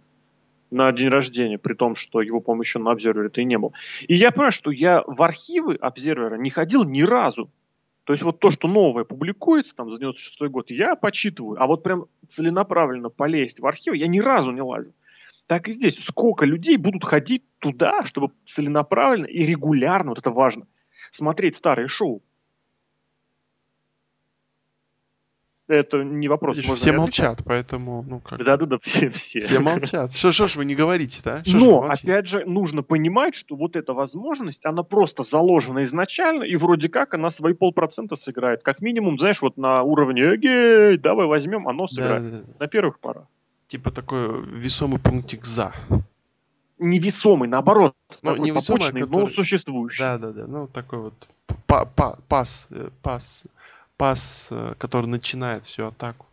на день рождения, при том, что его, по-моему, еще на обсервере-то и не был. И я понимаю, что я в архивы обсервера не ходил ни разу. То есть вот то, что новое публикуется там за 96 год, я почитываю. А вот прям целенаправленно полезть в архив я ни разу не лазил. Так и здесь. Сколько людей будут ходить туда, чтобы целенаправленно и регулярно, вот это важно, смотреть старые шоу. Это не вопрос. Видишь, все молчат, поэтому, ну как. Да-да-да, все, все. Все молчат. Что, что ж вы не говорите, да? Шо Но, опять же, нужно понимать, что вот эта возможность, она просто заложена изначально, и вроде как она свои полпроцента сыграет. Как минимум, знаешь, вот на уровне «Эгей, давай возьмем», оно сыграет. Да, да, да. На первых порах. Типа такой весомый пунктик «за». Невесомый, наоборот. Ну, невесомый, побочный, который... но существующий. Да-да-да, ну такой вот па па пас, э, пас пас, э, который начинает всю атаку.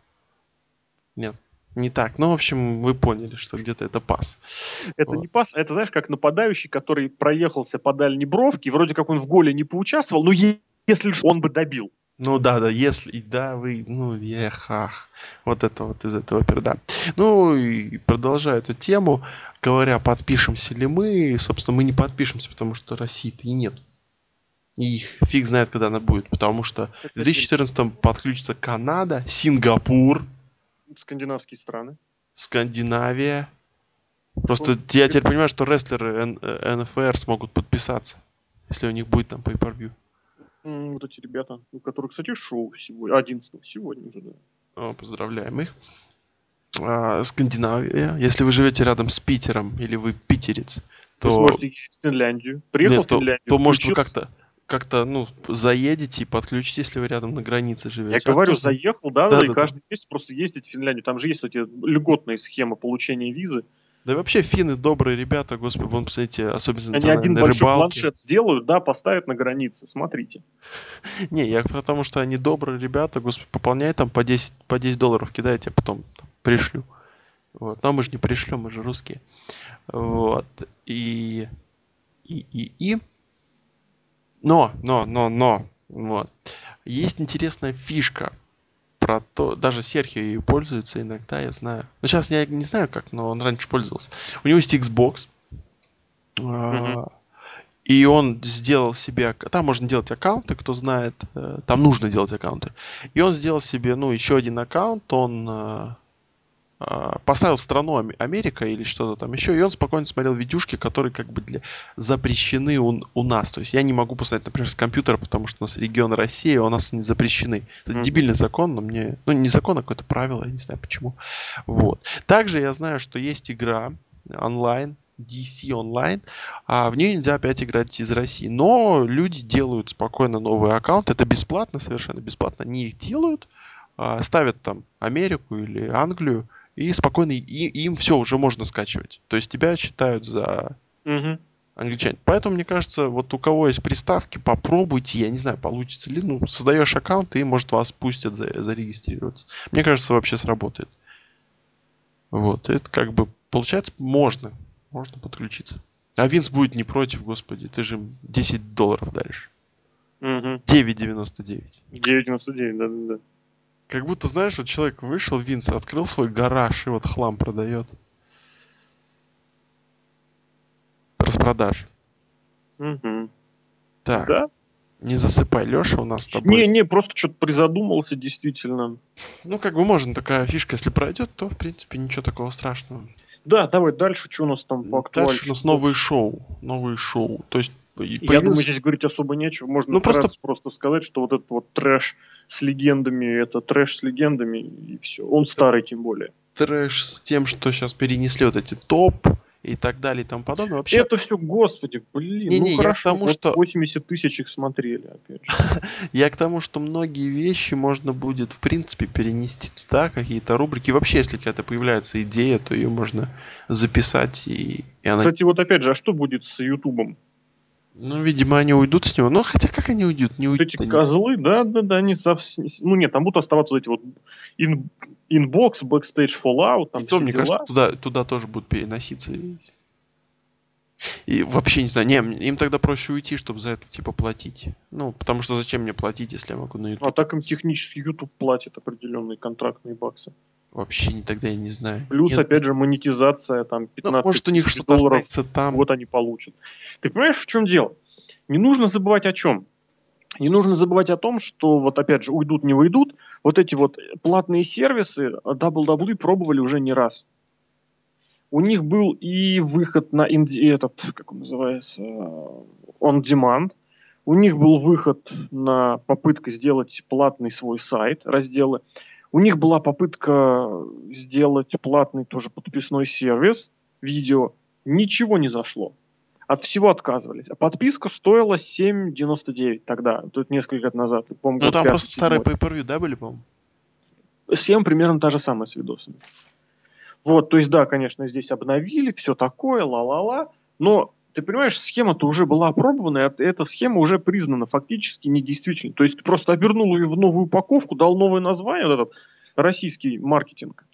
Нет, не так. Ну, в общем, вы поняли, что где-то это пас. Это вот. не пас, это, знаешь, как нападающий, который проехался по дальней бровке, вроде как он в голе не поучаствовал, но если он бы добил. Ну да, да, если, да, вы, ну, ехах. Вот это вот из этого перда. Ну и продолжая эту тему, говоря, подпишемся ли мы, собственно, мы не подпишемся, потому что России-то и нет. И фиг знает, когда она будет, потому что в 2014 подключится Канада, Сингапур. Скандинавские страны. Скандинавия. Просто я теперь понимаю, что рестлеры НФР смогут подписаться, если у них будет там pay-per-view. Вот эти ребята, у которых, кстати, шоу сегодня, 11 сегодня уже, да. О, поздравляем их. А, Скандинавия. Если вы живете рядом с Питером или вы питерец, то... Вы сможете в Финляндию. Приехал Нет, в Финляндию. То, то может, вы как-то как-то, ну, заедете и подключите, если вы рядом на границе живете. Я а говорю, кто... заехал, да, да, да, и да, каждый месяц просто ездить в Финляндию. Там же есть эти льготные схемы получения визы. Да и вообще финны добрые ребята, господи, вон, посмотрите, особенно Они один большой рыбалке. планшет сделают, да, поставят на границе, смотрите. Не, я потому что они добрые ребята, господи, пополняй там по 10, по 10 долларов, кидайте, а потом пришлю. Вот. Но мы же не пришлем, мы же русские. Вот. И... И, и, и... Но, но, но, но. Вот. Есть интересная фишка про то, даже Серхио ее пользуется иногда, я знаю. Ну, сейчас я не знаю как, но он раньше пользовался. У него есть Xbox. Mm-hmm. И он сделал себе... Там можно делать аккаунты, кто знает. Э, там нужно делать аккаунты. И он сделал себе, ну, еще один аккаунт. Он э, а, поставил страну Америка или что-то там еще, и он спокойно смотрел видюшки, которые как бы для, запрещены у, у нас. То есть я не могу посмотреть, например, с компьютера, потому что у нас регион России, а у нас не запрещены. Это mm-hmm. дебильный закон, но мне... Ну, не закон, а какое-то правило, я не знаю почему. Вот. Также я знаю, что есть игра онлайн, DC онлайн, а в нее нельзя опять играть из России. Но люди делают спокойно новый аккаунт, это бесплатно, совершенно бесплатно. Они их делают, а, ставят там Америку или Англию, и спокойно и, им все уже можно скачивать. То есть тебя считают за угу. англичан. Поэтому, мне кажется, вот у кого есть приставки, попробуйте, я не знаю, получится ли. Ну, создаешь аккаунт, и, может, вас пустят за, зарегистрироваться. Мне кажется, вообще сработает. Вот, это как бы, получается, можно. Можно подключиться. А Винс будет не против, господи, ты же 10 долларов даришь. Угу. 9,99. 9,99, да-да-да. Как будто, знаешь, вот человек вышел, Винс, открыл свой гараж и вот хлам продает. Распродаж. Угу. Так. Да? Не засыпай, Леша у нас с тобой. Не, не, просто что-то призадумался, действительно. Ну, как бы можно такая фишка, если пройдет, то, в принципе, ничего такого страшного. Да, давай дальше, что у нас там по актуальности. Дальше у нас новые шоу. Новые шоу. То есть Появился... Я думаю, здесь говорить особо нечего. Можно ну, просто... просто сказать, что вот этот вот трэш с легендами, это трэш с легендами, и все. Он старый тем более. Трэш с тем, что сейчас перенесли вот эти топ и так далее и тому подобное. Вообще... Это все, господи, блин, не, ну не, хорошо, я к тому, вот что... 80 тысяч их смотрели, опять же. я к тому, что многие вещи можно будет, в принципе, перенести туда, какие-то рубрики. Вообще, если какая-то появляется идея, то ее можно записать и... и она... Кстати, вот опять же, а что будет с Ютубом? Ну, видимо, они уйдут с него. Но хотя как они уйдут? Не уйдут. Эти они. козлы, да, да, да, они совсем... Ну нет, там будут оставаться вот эти вот ин... inbox, backstage, Fallout, там И то, мне дела. кажется, туда, туда тоже будут переноситься. И вообще не знаю, не, им тогда проще уйти, чтобы за это типа платить. Ну, потому что зачем мне платить, если я могу на YouTube? А так им технически YouTube платит определенные контрактные баксы. Вообще не тогда я не знаю. Плюс, Нет, опять же, монетизация, там, 15 ну, может, у них что-то долларов, там. вот они получат. Ты понимаешь, в чем дело? Не нужно забывать о чем? Не нужно забывать о том, что вот опять же уйдут, не выйдут. Вот эти вот платные сервисы WWE пробовали уже не раз. У них был и выход на инди, этот, как он называется, on demand. У них был выход на попытка сделать платный свой сайт, разделы. У них была попытка сделать платный тоже подписной сервис, видео. Ничего не зашло. От всего отказывались. А подписка стоила 7,99 тогда, тут несколько лет назад. Помню, ну там просто старые pay да, были, по-моему? Схема примерно та же самая с видосами. Вот, то есть, да, конечно, здесь обновили, все такое, ла-ла-ла, но ты понимаешь, схема-то уже была опробована, и эта схема уже признана фактически недействительной. То есть ты просто обернул ее в новую упаковку, дал новое название, вот этот российский маркетинг,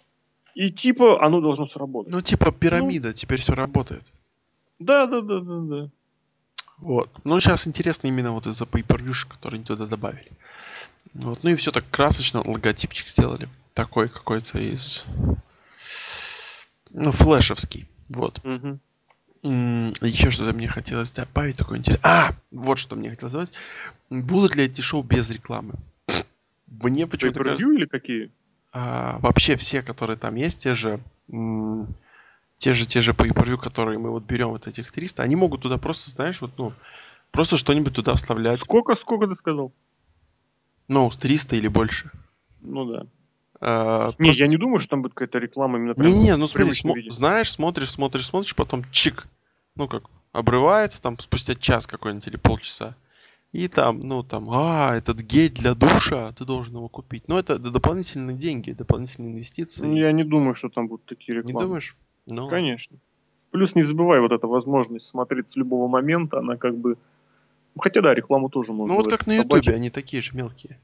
и типа оно должно сработать. Ну, типа пирамида, ну, теперь все работает. Да, да, да, да, да. Вот. Ну, сейчас интересно именно вот из-за per которые они туда добавили. Вот. Ну и все так красочно, логотипчик сделали. Такой какой-то из... Ну, флешевский. Вот. Мгм. Еще что-то мне хотелось добавить такое интересное. А, вот что мне хотелось добавить. Будут ли эти шоу без рекламы? Мне почему-то кажется, или какие? а, вообще все, которые там есть, те же, те же, те же pay которые мы вот берем вот этих 300, они могут туда просто, знаешь, вот, ну, просто что-нибудь туда вставлять. Сколько, сколько ты сказал? Ну, с 300 или больше. Ну да. А, Не, просто я не думаю, что там будет какая-то реклама именно прям Не-не, ну смотри, виде. знаешь, смотришь, смотришь, смотришь, потом чик, ну как, обрывается там спустя час какой-нибудь или полчаса. И там, ну там, а, этот гель для душа, ты должен его купить. Но это д- дополнительные деньги, дополнительные инвестиции. Я не думаю, что там будут такие Не рекламы. думаешь? Ну. Конечно. Плюс не забывай, вот эта возможность смотреть с любого момента, она как бы... Хотя да, рекламу тоже можно. ну вот как это на ютубе, они такие же мелкие.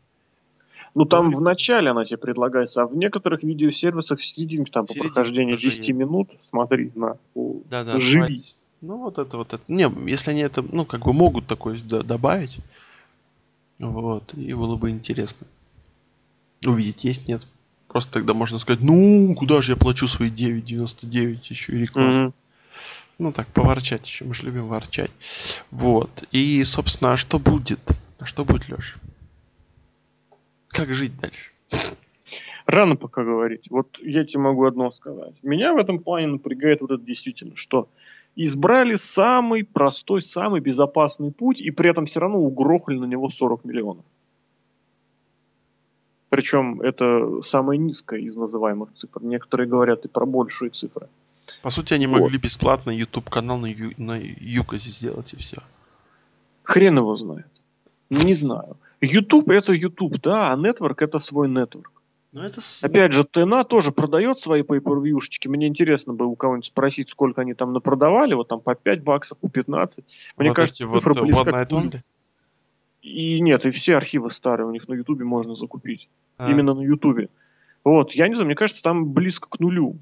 Ну там в начале она тебе предлагается, а в некоторых видеосервисах в серединке, там по В серединке прохождении даже 10 есть. минут, смотри на о, Да-да, живи. Ну вот это вот это. Не, если они это, ну как бы могут такое добавить, вот, и было бы интересно. Увидеть есть, нет. Просто тогда можно сказать, ну, куда же я плачу свои 9,99, еще и рекламу. Мгм. Ну так, поворчать еще, мы же любим ворчать. Вот. И, собственно, а что будет? А что будет, Леш? Как жить дальше? Рано пока говорить. Вот я тебе могу одно сказать. Меня в этом плане напрягает вот это действительно, что избрали самый простой, самый безопасный путь, и при этом все равно угрохали на него 40 миллионов. Причем это самая низкая из называемых цифр. Некоторые говорят и про большие цифры. По сути, они Вот. могли бесплатно YouTube канал на, Ю- на Юказе сделать и все. Хрен его знает. Не знаю. YouTube это YouTube, да, а Network это свой Network. Ну это Опять же, ТНА тоже продает свои pay-per-viewшечки. Мне интересно было у кого-нибудь спросить, сколько они там напродавали. Вот там по 5 баксов, по 15. Мне вот кажется, эти цифра вот, близка One к? И нет, и все архивы старые у них на Ютубе можно закупить. А, Именно на Ютубе. Вот, я не знаю, мне кажется, там близко к нулю.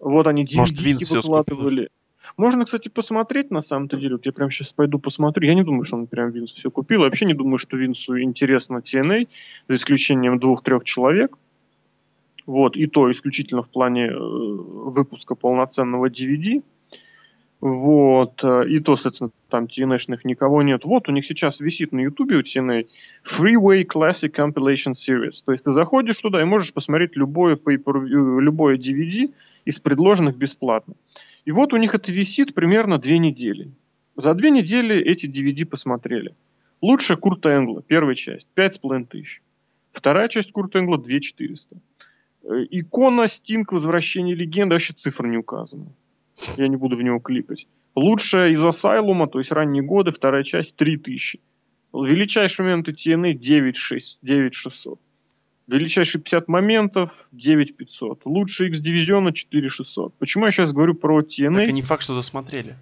Вот они Может, DVD всё скупил выкладывали. Можно, кстати, посмотреть на самом-то деле. Вот я прямо сейчас пойду посмотрю. Я не думаю, что он прям Винс все купил. Вообще не думаю, что Винсу интересно TNA, за исключением двух-трех человек. Вот, и то исключительно в плане э, выпуска полноценного DVD. Вот, э, и то, соответственно, там TNA-шных никого нет. Вот, у них сейчас висит на Ютубе у TNA Freeway Classic Compilation Series. То есть ты заходишь туда и можешь посмотреть любое, pay-per-view- любое DVD из предложенных бесплатно. И вот у них это висит примерно две недели. За две недели эти DVD посмотрели. Лучше Курта Энгла, первая часть, 5,5 тысяч. Вторая часть Курта Энгла 2 400. Э, Икона, Стинг, Возвращение легенды, вообще цифр не указано. Я не буду в него кликать. Лучшая из Асайлума, то есть ранние годы, вторая часть 3000. Величайшие моменты TNA 9600. 9600. Величайшие 50 моментов 9500. Лучший X дивизиона 4600. Почему я сейчас говорю про TNA? Так и не факт, что досмотрели.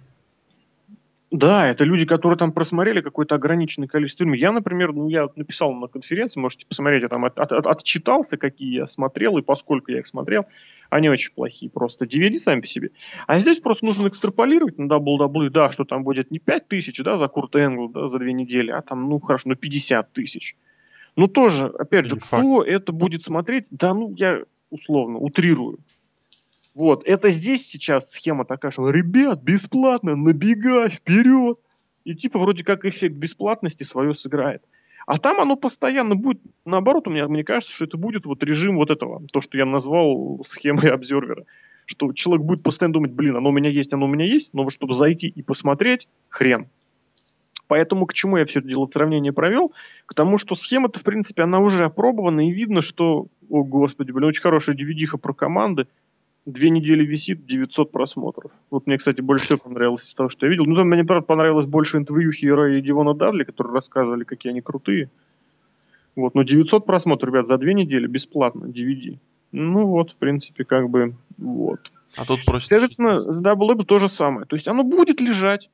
Да, это люди, которые там просмотрели какое-то ограниченное количество фильмов. Я, например, ну, я написал на конференции, можете посмотреть, я там от- от- от- отчитался, какие я смотрел и поскольку я их смотрел. Они очень плохие просто. DVD сами по себе. А здесь просто нужно экстраполировать на WWE, да, что там будет не 5 тысяч, да, за Курта Энгла, да, за две недели, а там, ну, хорошо, ну, 50 тысяч. Ну, тоже, опять же, не кто это будет смотреть? Да, ну, я условно утрирую. Вот, это здесь сейчас схема такая, что, ребят, бесплатно, набегай, вперед. И типа вроде как эффект бесплатности свое сыграет. А там оно постоянно будет, наоборот, у меня, мне кажется, что это будет вот режим вот этого, то, что я назвал схемой обзервера. Что человек будет постоянно думать, блин, оно у меня есть, оно у меня есть, но вот чтобы зайти и посмотреть, хрен. Поэтому к чему я все это дело сравнение провел? К тому, что схема-то, в принципе, она уже опробована, и видно, что, о господи, блин, очень хорошая dvd про команды, две недели висит, 900 просмотров. Вот мне, кстати, больше всего понравилось из того, что я видел. Ну, там мне, правда, понравилось больше интервью Хиера и Дивона Дадли, которые рассказывали, какие они крутые. Вот, но 900 просмотров, ребят, за две недели бесплатно, DVD. Ну вот, в принципе, как бы, вот. А тут просят... Следовательно, с WWE то же самое. То есть оно будет лежать,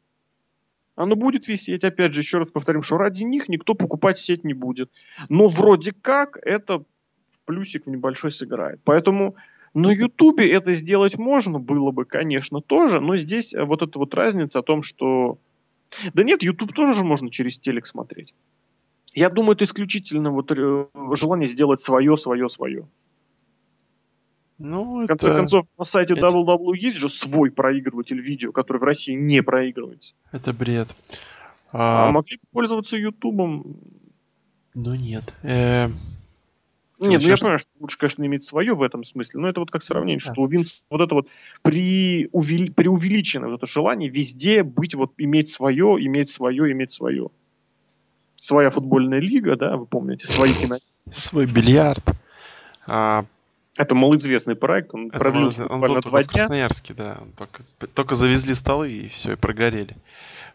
оно будет висеть. Опять же, еще раз повторим, что ради них никто покупать сеть не будет. Но вроде как это в плюсик в небольшой сыграет. Поэтому на Ютубе это сделать можно было бы, конечно, тоже, но здесь вот эта вот разница о том, что... Да нет, Ютуб тоже же можно через телек смотреть. Я думаю, это исключительно вот э, желание сделать свое, свое, свое. Ну, в конце это... концов, на сайте это... WW есть же свой проигрыватель видео, который в России не проигрывается. Это бред. А, а могли бы пользоваться Ютубом. Ну нет. Э... Нет, ну я понимаю, что лучше, конечно, иметь свое в этом смысле, но это вот как сравнение, да. что у Винс вот это вот при увели, преувеличенное вот это желание везде быть, вот иметь свое, иметь свое, иметь свое. Своя футбольная лига, да, вы помните, свои кино. Свой бильярд. А, это малоизвестный проект, он это продлился он был два дня. в Красноярске, да. Только, только завезли столы и все, и прогорели.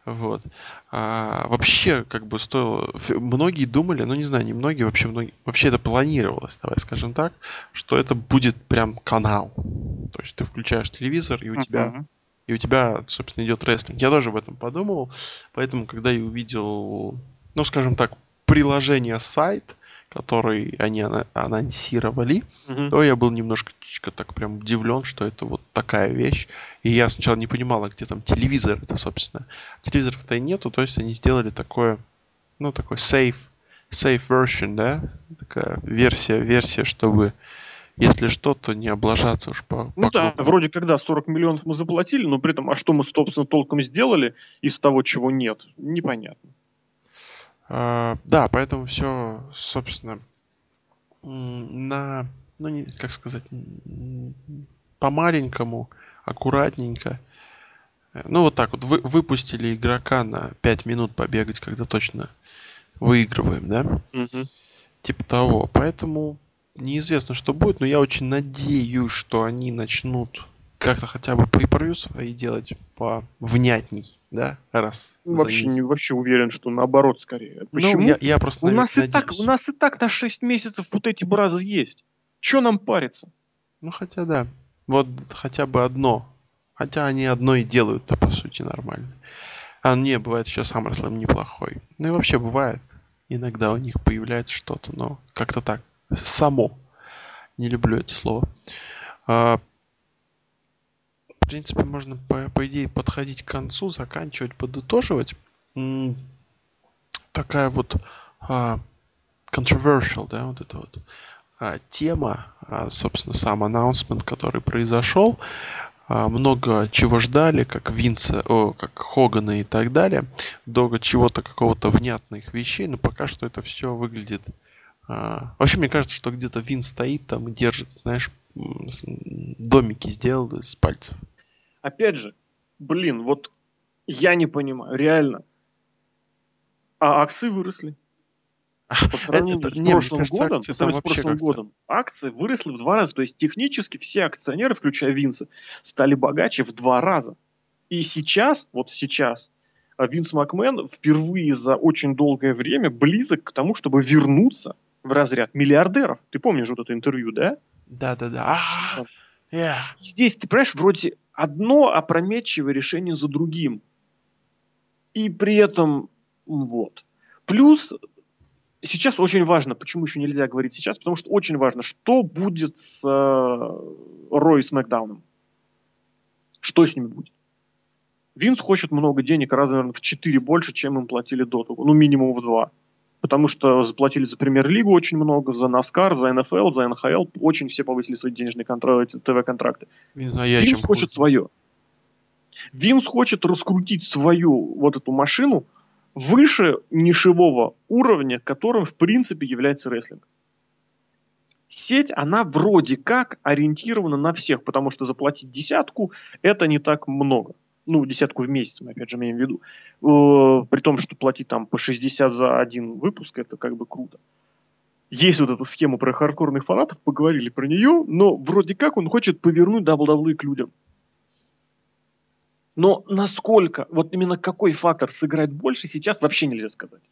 Вот. А, вообще, как бы стоило... Многие думали, ну не знаю, не многие, вообще многие... Вообще это планировалось, давай скажем так, что это будет прям канал. То есть ты включаешь телевизор, и у uh-huh. тебя... И у тебя, собственно, идет рестлинг. Я тоже об этом подумал. Поэтому, когда я увидел, ну, скажем так, приложение сайт, который они анонсировали, угу. то я был немножко так прям удивлен, что это вот такая вещь. И я сначала не понимал, а где там телевизор это, собственно. Телевизоров-то и нету, то есть они сделали такое, ну, такой safe, safe version, да, такая версия, версия, чтобы если что, то не облажаться уж по... Ну по да, вроде когда 40 миллионов мы заплатили, но при этом, а что мы, собственно, толком сделали из того, чего нет, непонятно. А, да, поэтому все, собственно, на, ну, не, как сказать, по-маленькому, аккуратненько. Ну, вот так вот, вы, выпустили игрока на 5 минут побегать, когда точно выигрываем, да? Угу. Типа того. Поэтому неизвестно, что будет, но я очень надеюсь, что они начнут как-то хотя бы pay свои делать по внятней, да, раз. Вообще не вообще уверен, что наоборот скорее. Ну, Почему? Ну, я, я просто у нас надеюсь. и так у нас и так на 6 месяцев вот эти бразы есть. Че нам париться? Ну хотя да. Вот хотя бы одно. Хотя они одно и делают-то по сути нормально. А не, бывает еще SummerSlam неплохой. Ну и вообще бывает. Иногда у них появляется что-то, но как-то так. Само. Не люблю это слово. А, принципе, можно, по, по идее, подходить к концу, заканчивать, подытоживать. Такая вот а, controversial, да, вот эта вот а, тема, а, собственно, сам announcement, который произошел. А, много чего ждали, как Винца, о, как Хогана и так далее, до чего-то какого-то внятных вещей, но пока что это все выглядит а, вообще, мне кажется, что где-то Вин стоит там и держит, знаешь, домики сделал из пальцев опять же, блин, вот я не понимаю, реально. А акции выросли. По сравнению это, с не, прошлым кажется, годом, по сравнению с прошлым годом, акции выросли в два раза. То есть технически все акционеры, включая Винса, стали богаче в два раза. И сейчас, вот сейчас, Винс Макмен впервые за очень долгое время близок к тому, чтобы вернуться в разряд миллиардеров. Ты помнишь вот это интервью, да? Да, да, да. Yeah. Здесь, ты понимаешь, вроде одно опрометчивое решение за другим. И при этом, вот. Плюс сейчас очень важно, почему еще нельзя говорить сейчас, потому что очень важно, что будет с э, Рой с Макдауном. Что с ними будет? Винс хочет много денег, раз, наверное, в 4 больше, чем им платили до того. Ну, минимум в 2 потому что заплатили за премьер-лигу очень много, за NASCAR, за НФЛ, за НХЛ, очень все повысили свои денежные ТВ-контракты. Винс хочет свое. Винс хочет раскрутить свою вот эту машину выше нишевого уровня, которым в принципе является рестлинг. Сеть, она вроде как ориентирована на всех, потому что заплатить десятку – это не так много ну, десятку в месяц, мы опять же имеем в виду, э, при том, что платить там по 60 за один выпуск, это как бы круто. Есть вот эта схема про хардкорных фанатов, поговорили про нее, но вроде как он хочет повернуть WWE к людям. Но насколько, вот именно какой фактор сыграет больше, сейчас вообще нельзя сказать.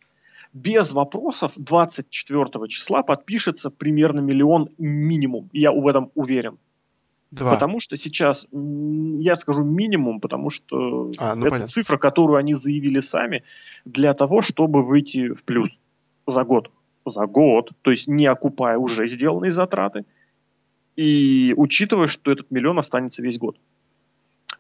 Без вопросов 24 числа подпишется примерно миллион минимум. Я в этом уверен. Два. Потому что сейчас, я скажу минимум, потому что а, ну, это понятно. цифра, которую они заявили сами для того, чтобы выйти в плюс за год. За год, то есть не окупая уже сделанные затраты и учитывая, что этот миллион останется весь год.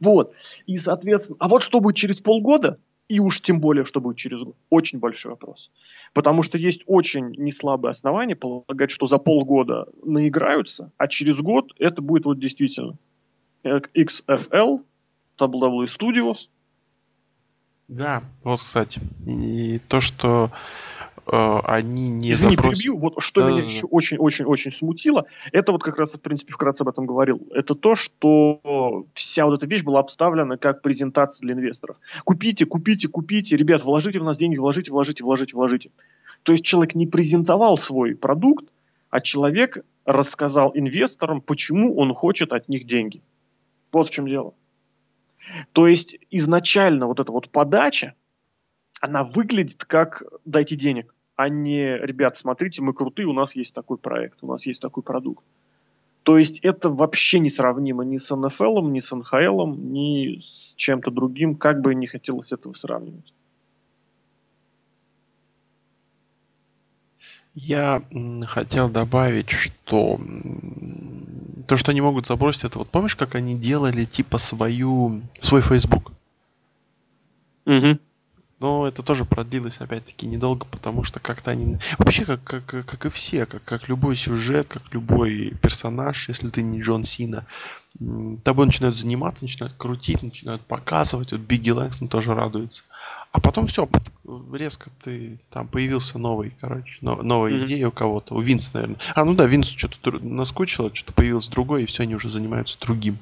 Вот. И, соответственно, а вот что будет через полгода, И уж тем более, что будет через год. Очень большой вопрос. Потому что есть очень неслабые основания полагать, что за полгода наиграются, а через год это будет вот действительно XFL, WWE Studios. Да, вот, кстати. И то, что э, они не Извини, запросят... перебью. Вот что да, меня да, еще очень-очень-очень смутило, это вот как раз, в принципе, вкратце об этом говорил, это то, что вся вот эта вещь была обставлена как презентация для инвесторов. Купите, купите, купите, ребят, вложите в нас деньги, вложите, вложите, вложите, вложите. То есть человек не презентовал свой продукт, а человек рассказал инвесторам, почему он хочет от них деньги. Вот в чем дело. То есть изначально вот эта вот подача, она выглядит как «дайте денег», а не «ребят, смотрите, мы крутые, у нас есть такой проект, у нас есть такой продукт». То есть это вообще несравнимо ни с НФЛ, ни с НХЛ, ни с чем-то другим, как бы не хотелось этого сравнивать. Я хотел добавить, что то, что они могут забросить, это вот помнишь, как они делали типа свою свой Facebook? Угу. Но это тоже продлилось, опять-таки, недолго, потому что как-то они... Вообще, как, как, как и все, как, как любой сюжет, как любой персонаж, если ты не Джон Сина, тобой начинают заниматься, начинают крутить, начинают показывать. Вот Бигги Лэнгстон тоже радуется. А потом все, резко ты там появился новый, короче, но, новая mm-hmm. идея у кого-то. У Винса, наверное. А, ну да, Винсу что-то наскучило, что-то появилось другое, и все, они уже занимаются другим.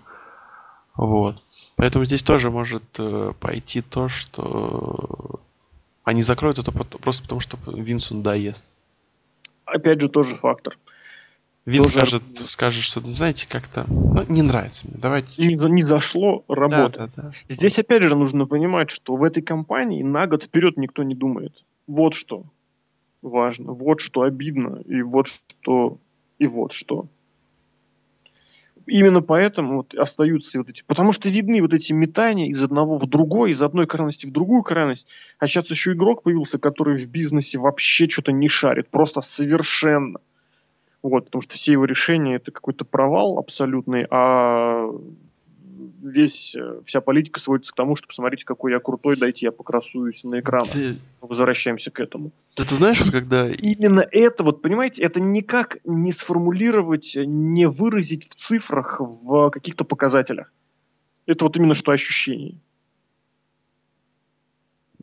Вот. Поэтому здесь тоже может э, пойти то, что они закроют это просто потому, что Винсу доест. Опять же, тоже фактор. Винс тоже... скажет, скажет, что, знаете, как-то ну, не нравится мне. Давайте. Не, не зашло работать. Да, да, да. Здесь опять же нужно понимать, что в этой компании на год вперед никто не думает. Вот что важно, вот что обидно, и вот что, и вот что именно поэтому вот остаются вот эти, потому что видны вот эти метания из одного в другой, из одной крайности в другую крайность. А сейчас еще игрок появился, который в бизнесе вообще что-то не шарит, просто совершенно. Вот, потому что все его решения это какой-то провал абсолютный, а весь, э, вся политика сводится к тому, что посмотрите, какой я крутой, дайте я покрасуюсь на экран. Ты... Возвращаемся к этому. Да ты знаешь, когда... Именно это, вот понимаете, это никак не сформулировать, не выразить в цифрах, в каких-то показателях. Это вот именно что ощущение.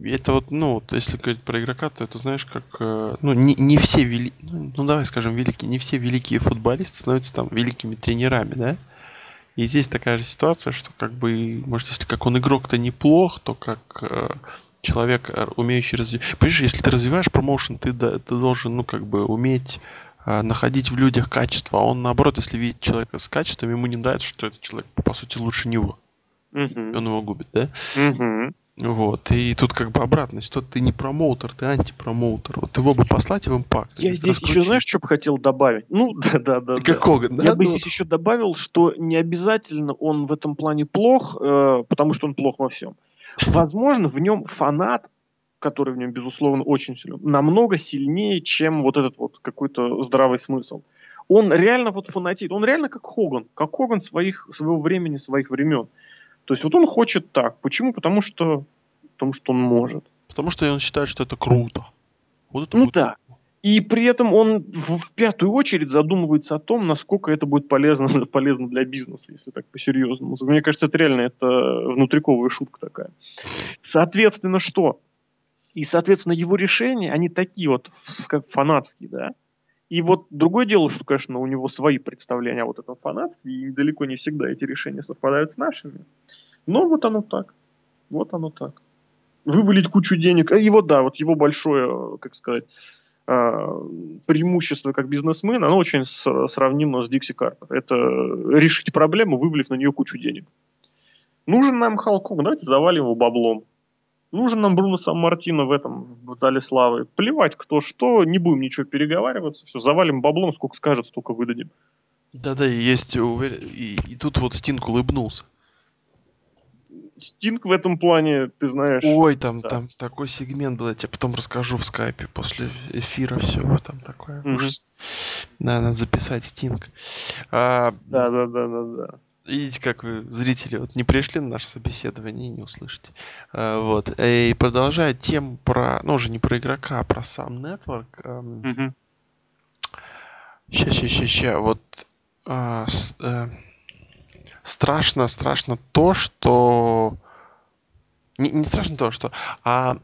Это вот, ну, вот, если говорить про игрока, то это знаешь, как, э, ну, не, не все вели, ну, ну, давай скажем, великие, не все великие футболисты становятся там великими тренерами, да? И здесь такая же ситуация, что как бы, может, если как он игрок-то неплох, то как э, человек, э, умеющий развивать... Понимаешь, если ты развиваешь промоушен, ты, да, ты должен, ну, как бы, уметь э, находить в людях качество. А он, наоборот, если видит человека с качеством, ему не нравится, что этот человек, по сути, лучше него. Uh-huh. Он его губит, да? Uh-huh. Вот. И тут как бы обратно, что ты не промоутер, ты антипромоутер. Вот его бы послать в импакт. Я здесь раскрутить. еще, знаешь, что бы хотел добавить? Ну, да, да, да. Как да. Да? Я бы ну... здесь еще добавил, что не обязательно он в этом плане плох, э, потому что он плох во всем. Возможно, в нем фанат, который в нем, безусловно, очень силен, намного сильнее, чем вот этот вот какой-то здравый смысл. Он реально вот фанатит, он реально как Хоган, как Хоган своих, своего времени, своих времен. То есть вот он хочет так. Почему? Потому что, потому что он может. Потому что он считает, что это круто. Вот это ну вот. да. И при этом он в, в пятую очередь задумывается о том, насколько это будет полезно, полезно для бизнеса, если так по-серьезному. Мне кажется, это реально это внутриковая шутка такая. Соответственно, что? И, соответственно, его решения, они такие вот, как фанатские, да. И вот другое дело, что, конечно, у него свои представления о вот этом фанатстве, и далеко не всегда эти решения совпадают с нашими. Но вот оно так. Вот оно так. Вывалить кучу денег. И вот да, вот его большое, как сказать, а, преимущество как бизнесмена, оно очень сравнимо с Дикси Карпер. Это решить проблему, вывалив на нее кучу денег. Нужен нам Халкук, давайте завалим его баблом. Нужен нам Бруно Сан-Мартино в этом, в зале славы. Плевать, кто что, не будем ничего переговариваться. Все, завалим баблом, сколько скажет, столько выдадим. Да-да, есть увер... и, и тут вот Стинг улыбнулся. Стинг в этом плане, ты знаешь... Ой, там, да. там такой сегмент был, я тебе потом расскажу в скайпе после эфира всего там такое. Ужас. Да, надо записать Стинг. А, да, да, да, да, да. Видите, как вы, зрители, вот не пришли на наше собеседование и не услышите. А, вот. И продолжая тему про, ну уже не про игрока, а про сам нетворк. Ща, ща, ща, ща. Вот а, с- э, страшно, страшно то, что не, не страшно то, что, а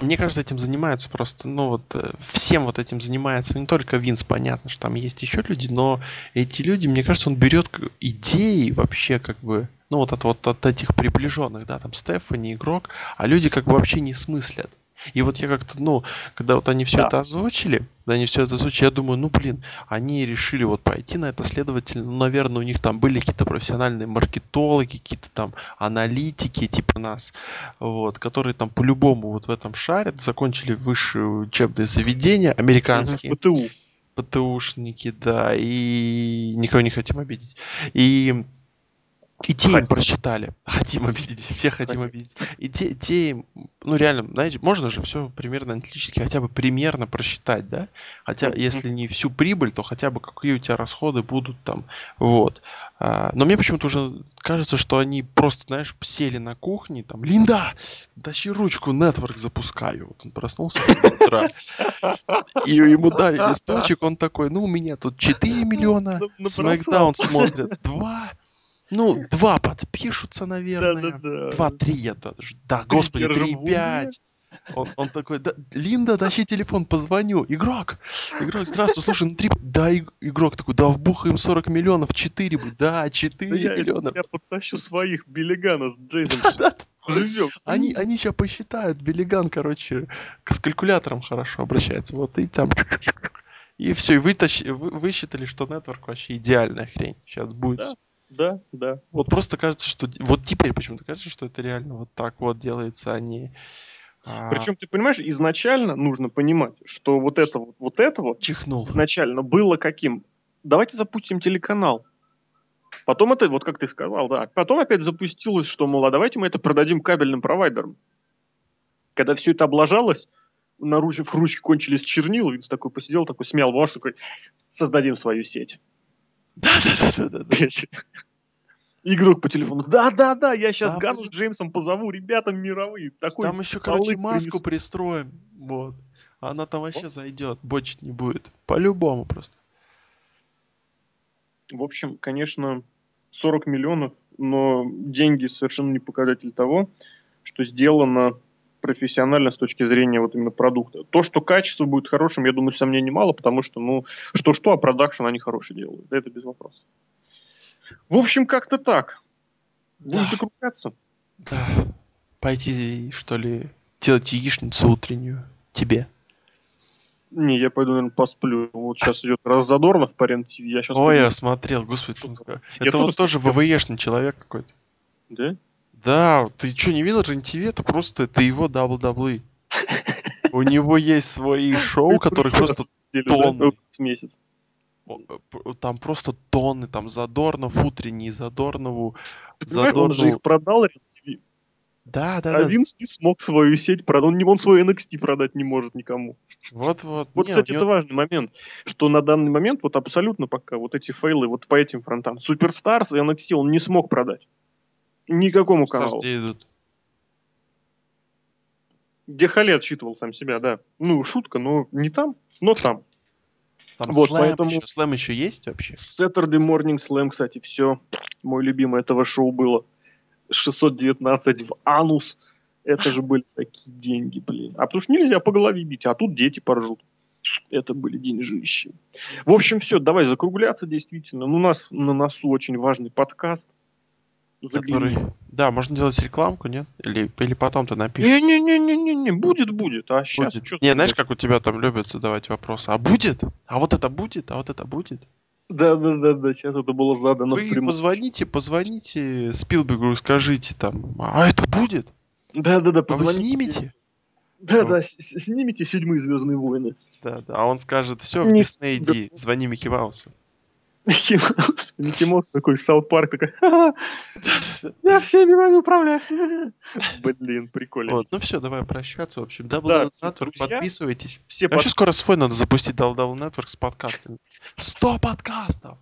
мне кажется, этим занимаются просто, ну вот э, всем вот этим занимается не только Винс, понятно, что там есть еще люди, но эти люди, мне кажется, он берет идеи вообще как бы, ну вот от вот от этих приближенных, да, там Стефани игрок, а люди как бы вообще не смыслят. И вот я как-то, ну, когда вот они все Да. это озвучили, когда они все это озвучили, я думаю, ну, блин, они решили вот пойти на это, следовательно, ну, наверное, у них там были какие-то профессиональные маркетологи, какие-то там аналитики типа нас, вот, которые там по-любому вот в этом шарят, закончили высшие учебные заведения американские, ПТУ. ПТУшники, да, и никого не хотим обидеть. И, и те им Хотим. просчитали. Хотим обидеть, все хотим Хотим. обидеть. И те, те им, ну реально, знаете, можно же все примерно аналитически хотя бы примерно просчитать, да? Хотя, если не всю прибыль, то хотя бы какие у тебя расходы будут там, вот. А, но мне почему-то уже кажется, что они просто, знаешь, сели на кухне, там, Линда, тащи ручку, нетворк запускаю. Вот он проснулся в утра, и ему дали листочек, он такой, ну, у меня тут 4 миллиона. Смакдаун смотрят 2, ну, 2 подпишутся, наверное, Да-да-да. 2-3 я даже, да, Три господи. 3-5. Он, он такой, да, Линда, тащи телефон, позвоню. Игрок, игрок, здравствуй, слушай, ну 3, да, иг- игрок такой, да, вбухаем 40 миллионов, 4 будет, да, Да 4 я, миллиона. я подтащу своих Биллигана с Джейсом. Живем. Они, они сейчас посчитают, Биллиган, короче, с калькулятором хорошо обращается. Вот и там. И все, и вытащ... вы, высчитали, что нетворк вообще идеальная хрень. Сейчас будет. Да. Да, да. Вот просто кажется, что... Вот теперь почему-то кажется, что это реально вот так вот делается, а не... а, Причем, ты понимаешь, изначально нужно понимать, что вот это вот, вот это вот Чихнул. изначально было каким? Давайте запустим телеканал. Потом это, вот как ты сказал, да. Потом опять запустилось, что, мол, а давайте мы это продадим кабельным провайдерам. Когда все это облажалось, на руч- в ручке кончились чернила, Винс такой посидел, такой смял бумажку, такой, создадим свою сеть. Да-да-да-да-да. Игрок по телефону, да-да-да, я сейчас Да, Гану с. Джеймсом позову, ребята мировые. Такой Там еще, короче, маску принесу. пристроим. Вот. Она там вообще зайдет. Бочить не будет. По-любому просто. В общем, конечно, 40 миллионов, но деньги совершенно не показатель того, что сделано профессионально с точки зрения вот именно продукта. То, что качество будет хорошим, я думаю, сомнений мало, потому что, ну, что-что, а продакшн они хороший делают. Это без вопросов. В общем, как-то так. Будем Да. закругляться. Да. Пойти, что ли, делать яичницу утреннюю. Тебе. Не, я пойду, наверное, посплю. Вот сейчас идет раз Задорнов по рен я сейчас... Ой, я смотрел, господи. Я Это вот тоже тоже смотрел. ВВЕшный человек какой-то. Да? Да, ты что, не видел рен Это просто, это его дабл-даблы. У него есть свои шоу, которых просто тонны. Вот месяц. э, п- там просто тонны, там Задорнов утренний, Задорнову, понимаешь, он же Задорнову. их продал, Да, да, а да. Винс не смог свою сеть продать. Он, он свой NXT продать не может никому. Вот-вот. Вот, Не, кстати, это важный момент, что на данный момент вот абсолютно пока вот эти фейлы вот по этим фронтам. Superstars и NXT он не смог продать. Никакому каналу. где идут? Где Хали отсчитывал сам себя, да. Ну, шутка, но не там, но там. Там Вот, слэм поэтому- еще. Слэм еще есть вообще? Saturday Morning Slam, кстати, все. Мой любимый этого шоу было. 619 в анус. Это же были такие деньги, блин. А потому что нельзя по голове бить, а тут дети поржут. Это были деньжищи. В общем, все, давай закругляться действительно. Ну, у нас на носу очень важный подкаст. Загляни. Который... Да, можно делать рекламку, нет? Или, или потом ты напишешь. Не-не-не-не-не, будет, будет. А сейчас Будет. что Не, знаешь, как у тебя там любят задавать вопросы? А будет? А вот это будет? А вот это будет? Да-да-да, сейчас это было задано Вы прямом. позвоните, позвоните Спилбергу и скажите там, а это будет? Да-да-да, А вы позвоните. снимете? Да-да, с- с- снимите седьмые Звездные войны. Да, да. А он скажет, все, в Не Дисней иди, звони Микки Маусу. Микки Маус, Микки Маус такой, Саут Парк такой, «Ха-ха, я всеми вами управляю. Блин, прикольно. Вот, ну все, давай прощаться. В общем, Double Да, всё, Network, друзья, подписывайтесь. Все Вообще скоро свой надо запустить Double Double Network с подкастами. 100 подкастов!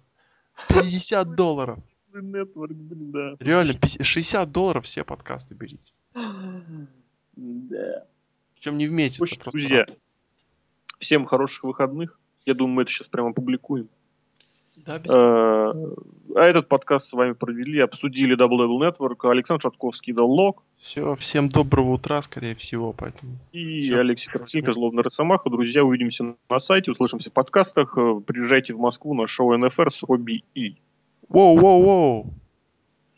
50 долларов. Network, блин, да. Реально, 50 60 долларов все подкасты берите. Да. Причем не в месяц, а просто друзья, раз. всем хороших выходных. Я думаю, мы это сейчас прямо опубликуем. Да, Э, А этот подкаст с вами провели, обсудили Double Double Network, Александр Шатковский дал лог, Все, всем доброго утра, скорее всего, поэтому. и Всё. Алексей Красильников, Злобный Росомаха. Друзья, увидимся на сайте, услышимся в подкастах. Э, Приезжайте в Москву на шоу НФР с Робби И. Воу-воу-воу!